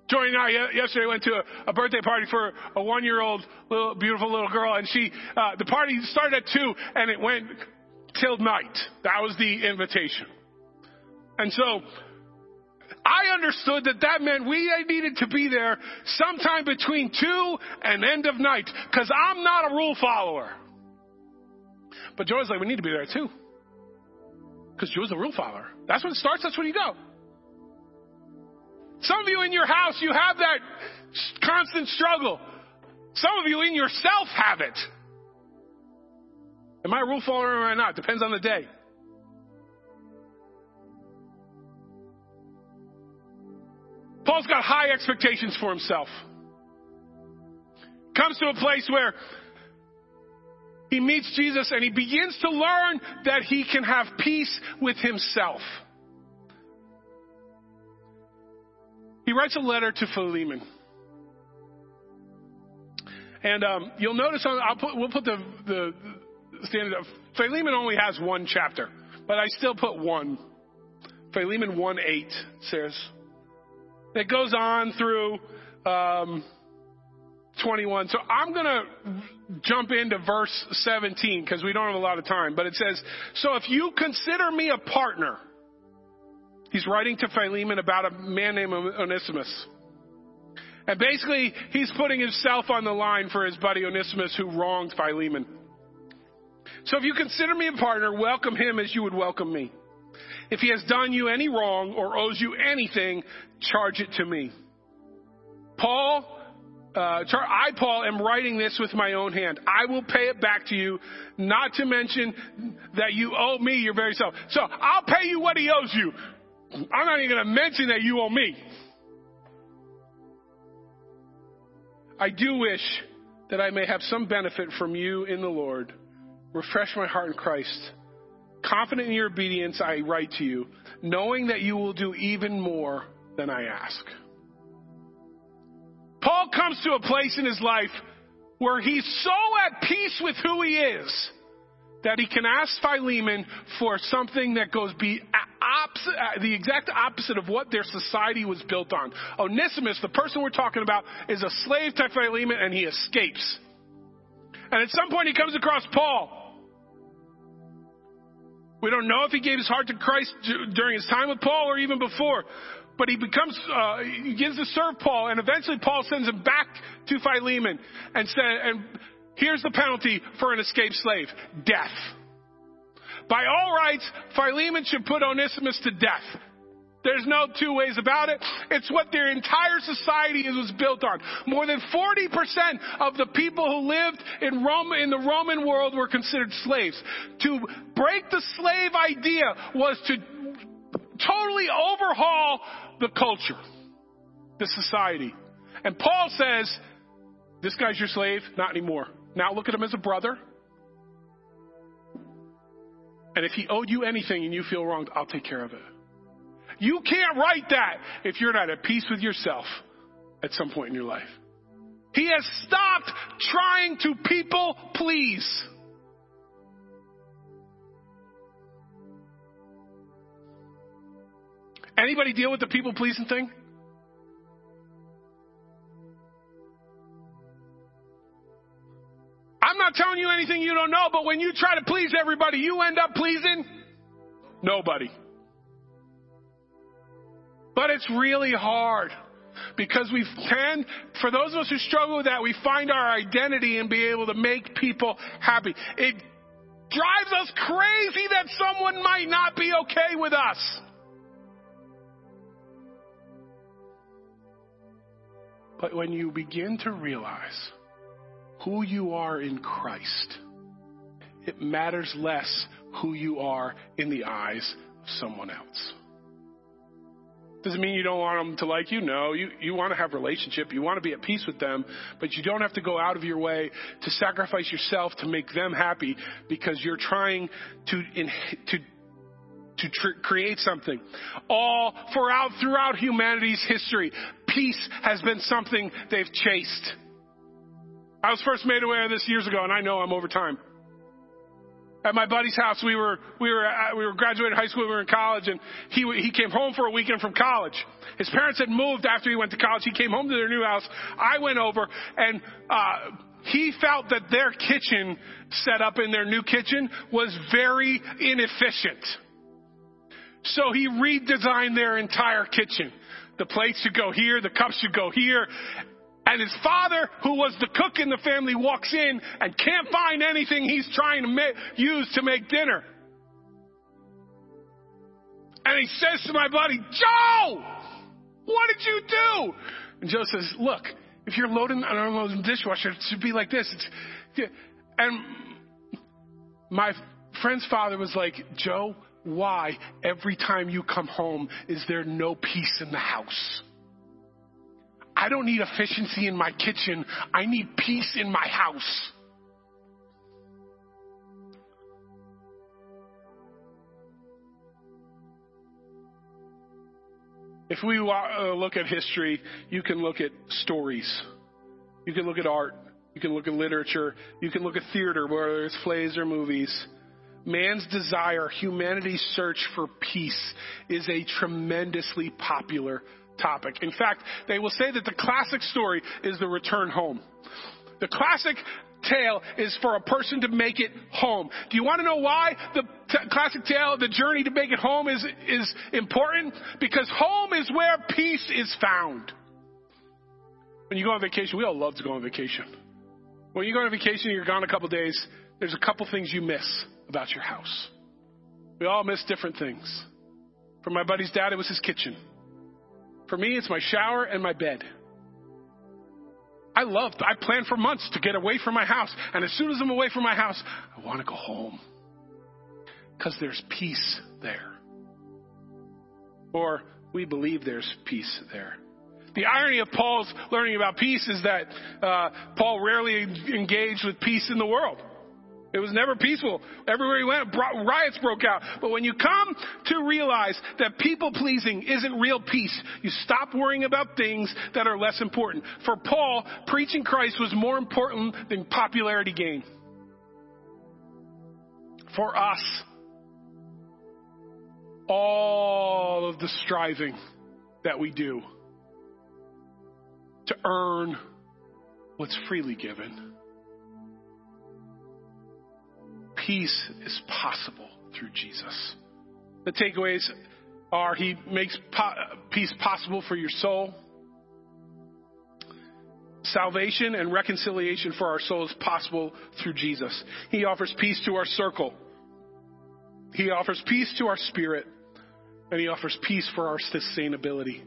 Joy and I yesterday went to a, a birthday party for a one-year-old little beautiful little girl, and she uh, the party started at two and it went till night. That was the invitation. And so I understood that that meant we needed to be there sometime between two and end of night because I'm not a rule follower. But Joe's like, we need to be there two. Because Joe's a rule follower. That's when it starts, that's when you go. Some of you in your house, you have that constant struggle. Some of you in yourself have it. Am I a rule follower or am I not? Depends on the day. Paul's got high expectations for himself. Comes to a place where he meets Jesus and he begins to learn that he can have peace with himself. He writes a letter to Philemon. And um, you'll notice on, I'll put, we'll put the, the standard of Philemon only has one chapter, but I still put one. Philemon 1 8 says. It goes on through um, 21. So I'm going to jump into verse 17 because we don't have a lot of time. But it says, So if you consider me a partner, he's writing to Philemon about a man named Onesimus. And basically, he's putting himself on the line for his buddy Onesimus who wronged Philemon. So if you consider me a partner, welcome him as you would welcome me. If he has done you any wrong or owes you anything, charge it to me. Paul, uh, I, Paul, am writing this with my own hand. I will pay it back to you, not to mention that you owe me your very self. So I'll pay you what he owes you. I'm not even going to mention that you owe me. I do wish that I may have some benefit from you in the Lord. Refresh my heart in Christ. Confident in your obedience, I write to you, knowing that you will do even more than I ask. Paul comes to a place in his life where he's so at peace with who he is that he can ask Philemon for something that goes be opposite, uh, the exact opposite of what their society was built on. Onesimus, the person we're talking about, is a slave to Philemon and he escapes. And at some point he comes across Paul. We don't know if he gave his heart to Christ during his time with Paul or even before. But he becomes, uh, he begins to serve Paul, and eventually Paul sends him back to Philemon and said, and here's the penalty for an escaped slave death. By all rights, Philemon should put Onesimus to death. There's no two ways about it. It's what their entire society was built on. More than 40% of the people who lived in Rome, in the Roman world were considered slaves. To break the slave idea was to totally overhaul the culture, the society. And Paul says, this guy's your slave, not anymore. Now look at him as a brother. And if he owed you anything and you feel wronged, I'll take care of it. You can't write that if you're not at peace with yourself at some point in your life. He has stopped trying to people please. Anybody deal with the people pleasing thing? I'm not telling you anything you don't know, but when you try to please everybody, you end up pleasing nobody. But it's really hard because we tend, for those of us who struggle with that, we find our identity in being able to make people happy. It drives us crazy that someone might not be okay with us. But when you begin to realize who you are in Christ, it matters less who you are in the eyes of someone else. Doesn't mean you don't want them to like you. No, you, you want to have relationship. You want to be at peace with them, but you don't have to go out of your way to sacrifice yourself to make them happy because you're trying to, in, to, to tr- create something. All throughout, throughout humanity's history, peace has been something they've chased. I was first made aware of this years ago, and I know I'm over time at my buddy's house. We were we were uh, we were graduating high school. We were in college, and he he came home for a weekend from college. His parents had moved after he went to college. He came home to their new house. I went over, and uh, he felt that their kitchen set up in their new kitchen was very inefficient. So he redesigned their entire kitchen. The plates should go here, the cups should go here, and his father, who was the cook in the family, walks in and can't find anything he's trying to ma- use to make dinner. And he says to my buddy, Joe, what did you do? And Joe says, look, if you're loading an unloading dishwasher, it should be like this. It's, and my friend's father was like, Joe, why every time you come home is there no peace in the house? I don't need efficiency in my kitchen. I need peace in my house. If we uh, look at history, you can look at stories. You can look at art. You can look at literature. You can look at theater, whether it's plays or movies. Man's desire, humanity's search for peace is a tremendously popular topic. In fact, they will say that the classic story is the return home. The classic tale is for a person to make it home. Do you want to know why the t- classic tale, the journey to make it home is, is important? Because home is where peace is found. When you go on vacation, we all love to go on vacation. When you go on vacation, you're gone a couple days, there's a couple things you miss about your house. We all miss different things. For my buddy's dad, it was his kitchen. For me, it's my shower and my bed. I love, I planned for months to get away from my house. And as soon as I'm away from my house, I want to go home. Because there's peace there. Or we believe there's peace there. The irony of Paul's learning about peace is that uh, Paul rarely engaged with peace in the world. It was never peaceful. Everywhere he went, riots broke out. But when you come to realize that people pleasing isn't real peace, you stop worrying about things that are less important. For Paul, preaching Christ was more important than popularity gain. For us, all of the striving that we do to earn what's freely given peace is possible through Jesus. The takeaways are He makes po- peace possible for your soul. Salvation and reconciliation for our soul is possible through Jesus. He offers peace to our circle. He offers peace to our spirit. And He offers peace for our sustainability.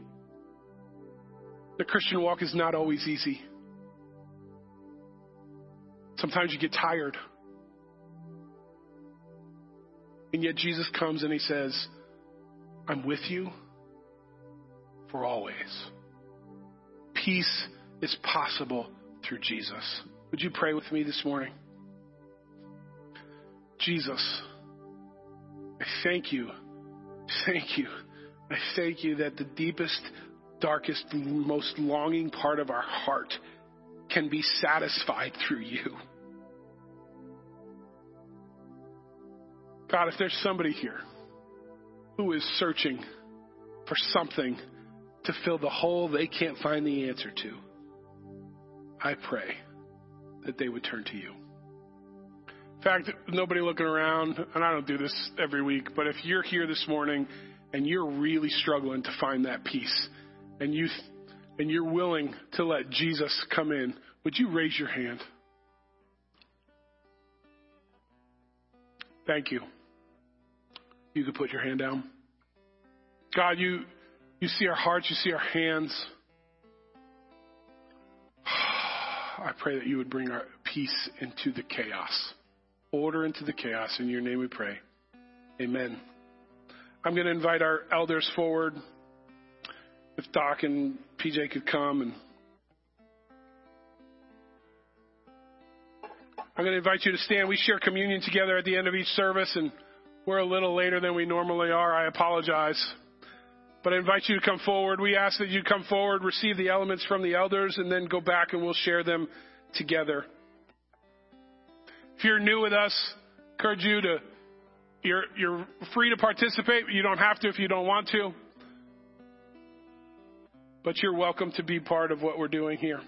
The Christian walk is not always easy. Sometimes you get tired. And yet Jesus comes and he says, I'm with you for always. Peace is possible through Jesus. Would you pray with me this morning? Jesus, I thank you. Thank you. I thank you that the deepest, darkest, most longing part of our heart can be satisfied through you. God, if there's somebody here who is searching for something to fill the hole they can't find the answer to, I pray that they would turn to you. In fact, nobody looking around, and I don't do this every week, but if you're here this morning and you're really struggling to find that peace, and you and you're willing to let Jesus come in, would you raise your hand? Thank you you could put your hand down. God, you, you see our hearts, you see our hands. I pray that you would bring our peace into the chaos, order into the chaos. In your name we pray. Amen. I'm going to invite our elders forward. If Doc and PJ could come and I'm going to invite you to stand. We share communion together at the end of each service and we're a little later than we normally are. I apologize. But I invite you to come forward. We ask that you come forward, receive the elements from the elders, and then go back and we'll share them together. If you're new with us, I encourage you to, you're, you're free to participate. You don't have to if you don't want to. But you're welcome to be part of what we're doing here.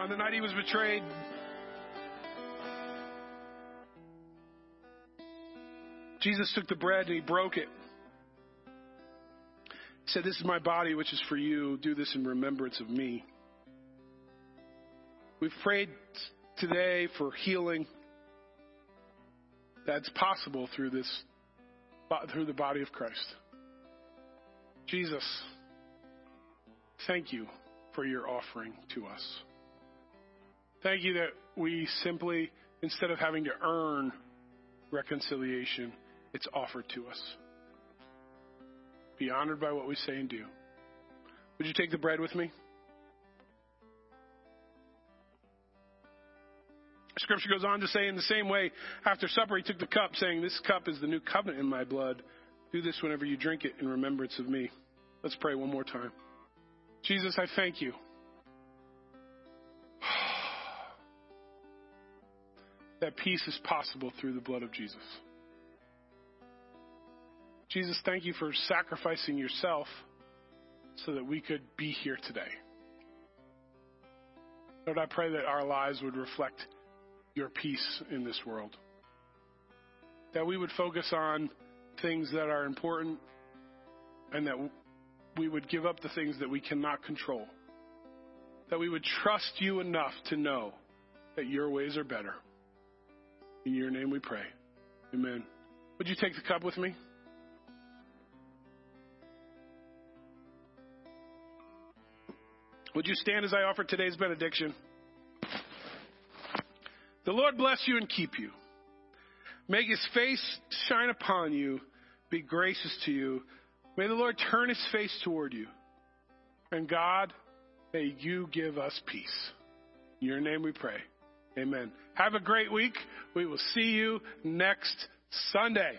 On the night he was betrayed, Jesus took the bread and he broke it. He said, This is my body, which is for you. Do this in remembrance of me. We've prayed today for healing that's possible through this through the body of Christ. Jesus, thank you for your offering to us. Thank you that we simply, instead of having to earn reconciliation, it's offered to us. Be honored by what we say and do. Would you take the bread with me? Scripture goes on to say, in the same way, after supper, he took the cup, saying, This cup is the new covenant in my blood. Do this whenever you drink it in remembrance of me. Let's pray one more time. Jesus, I thank you. That peace is possible through the blood of Jesus. Jesus, thank you for sacrificing yourself so that we could be here today. Lord, I pray that our lives would reflect your peace in this world. That we would focus on things that are important and that we would give up the things that we cannot control. That we would trust you enough to know that your ways are better. In your name we pray. Amen. Would you take the cup with me? Would you stand as I offer today's benediction? The Lord bless you and keep you. Make his face shine upon you, be gracious to you. May the Lord turn his face toward you. And God, may you give us peace. In your name we pray. Amen. Have a great week. We will see you next Sunday.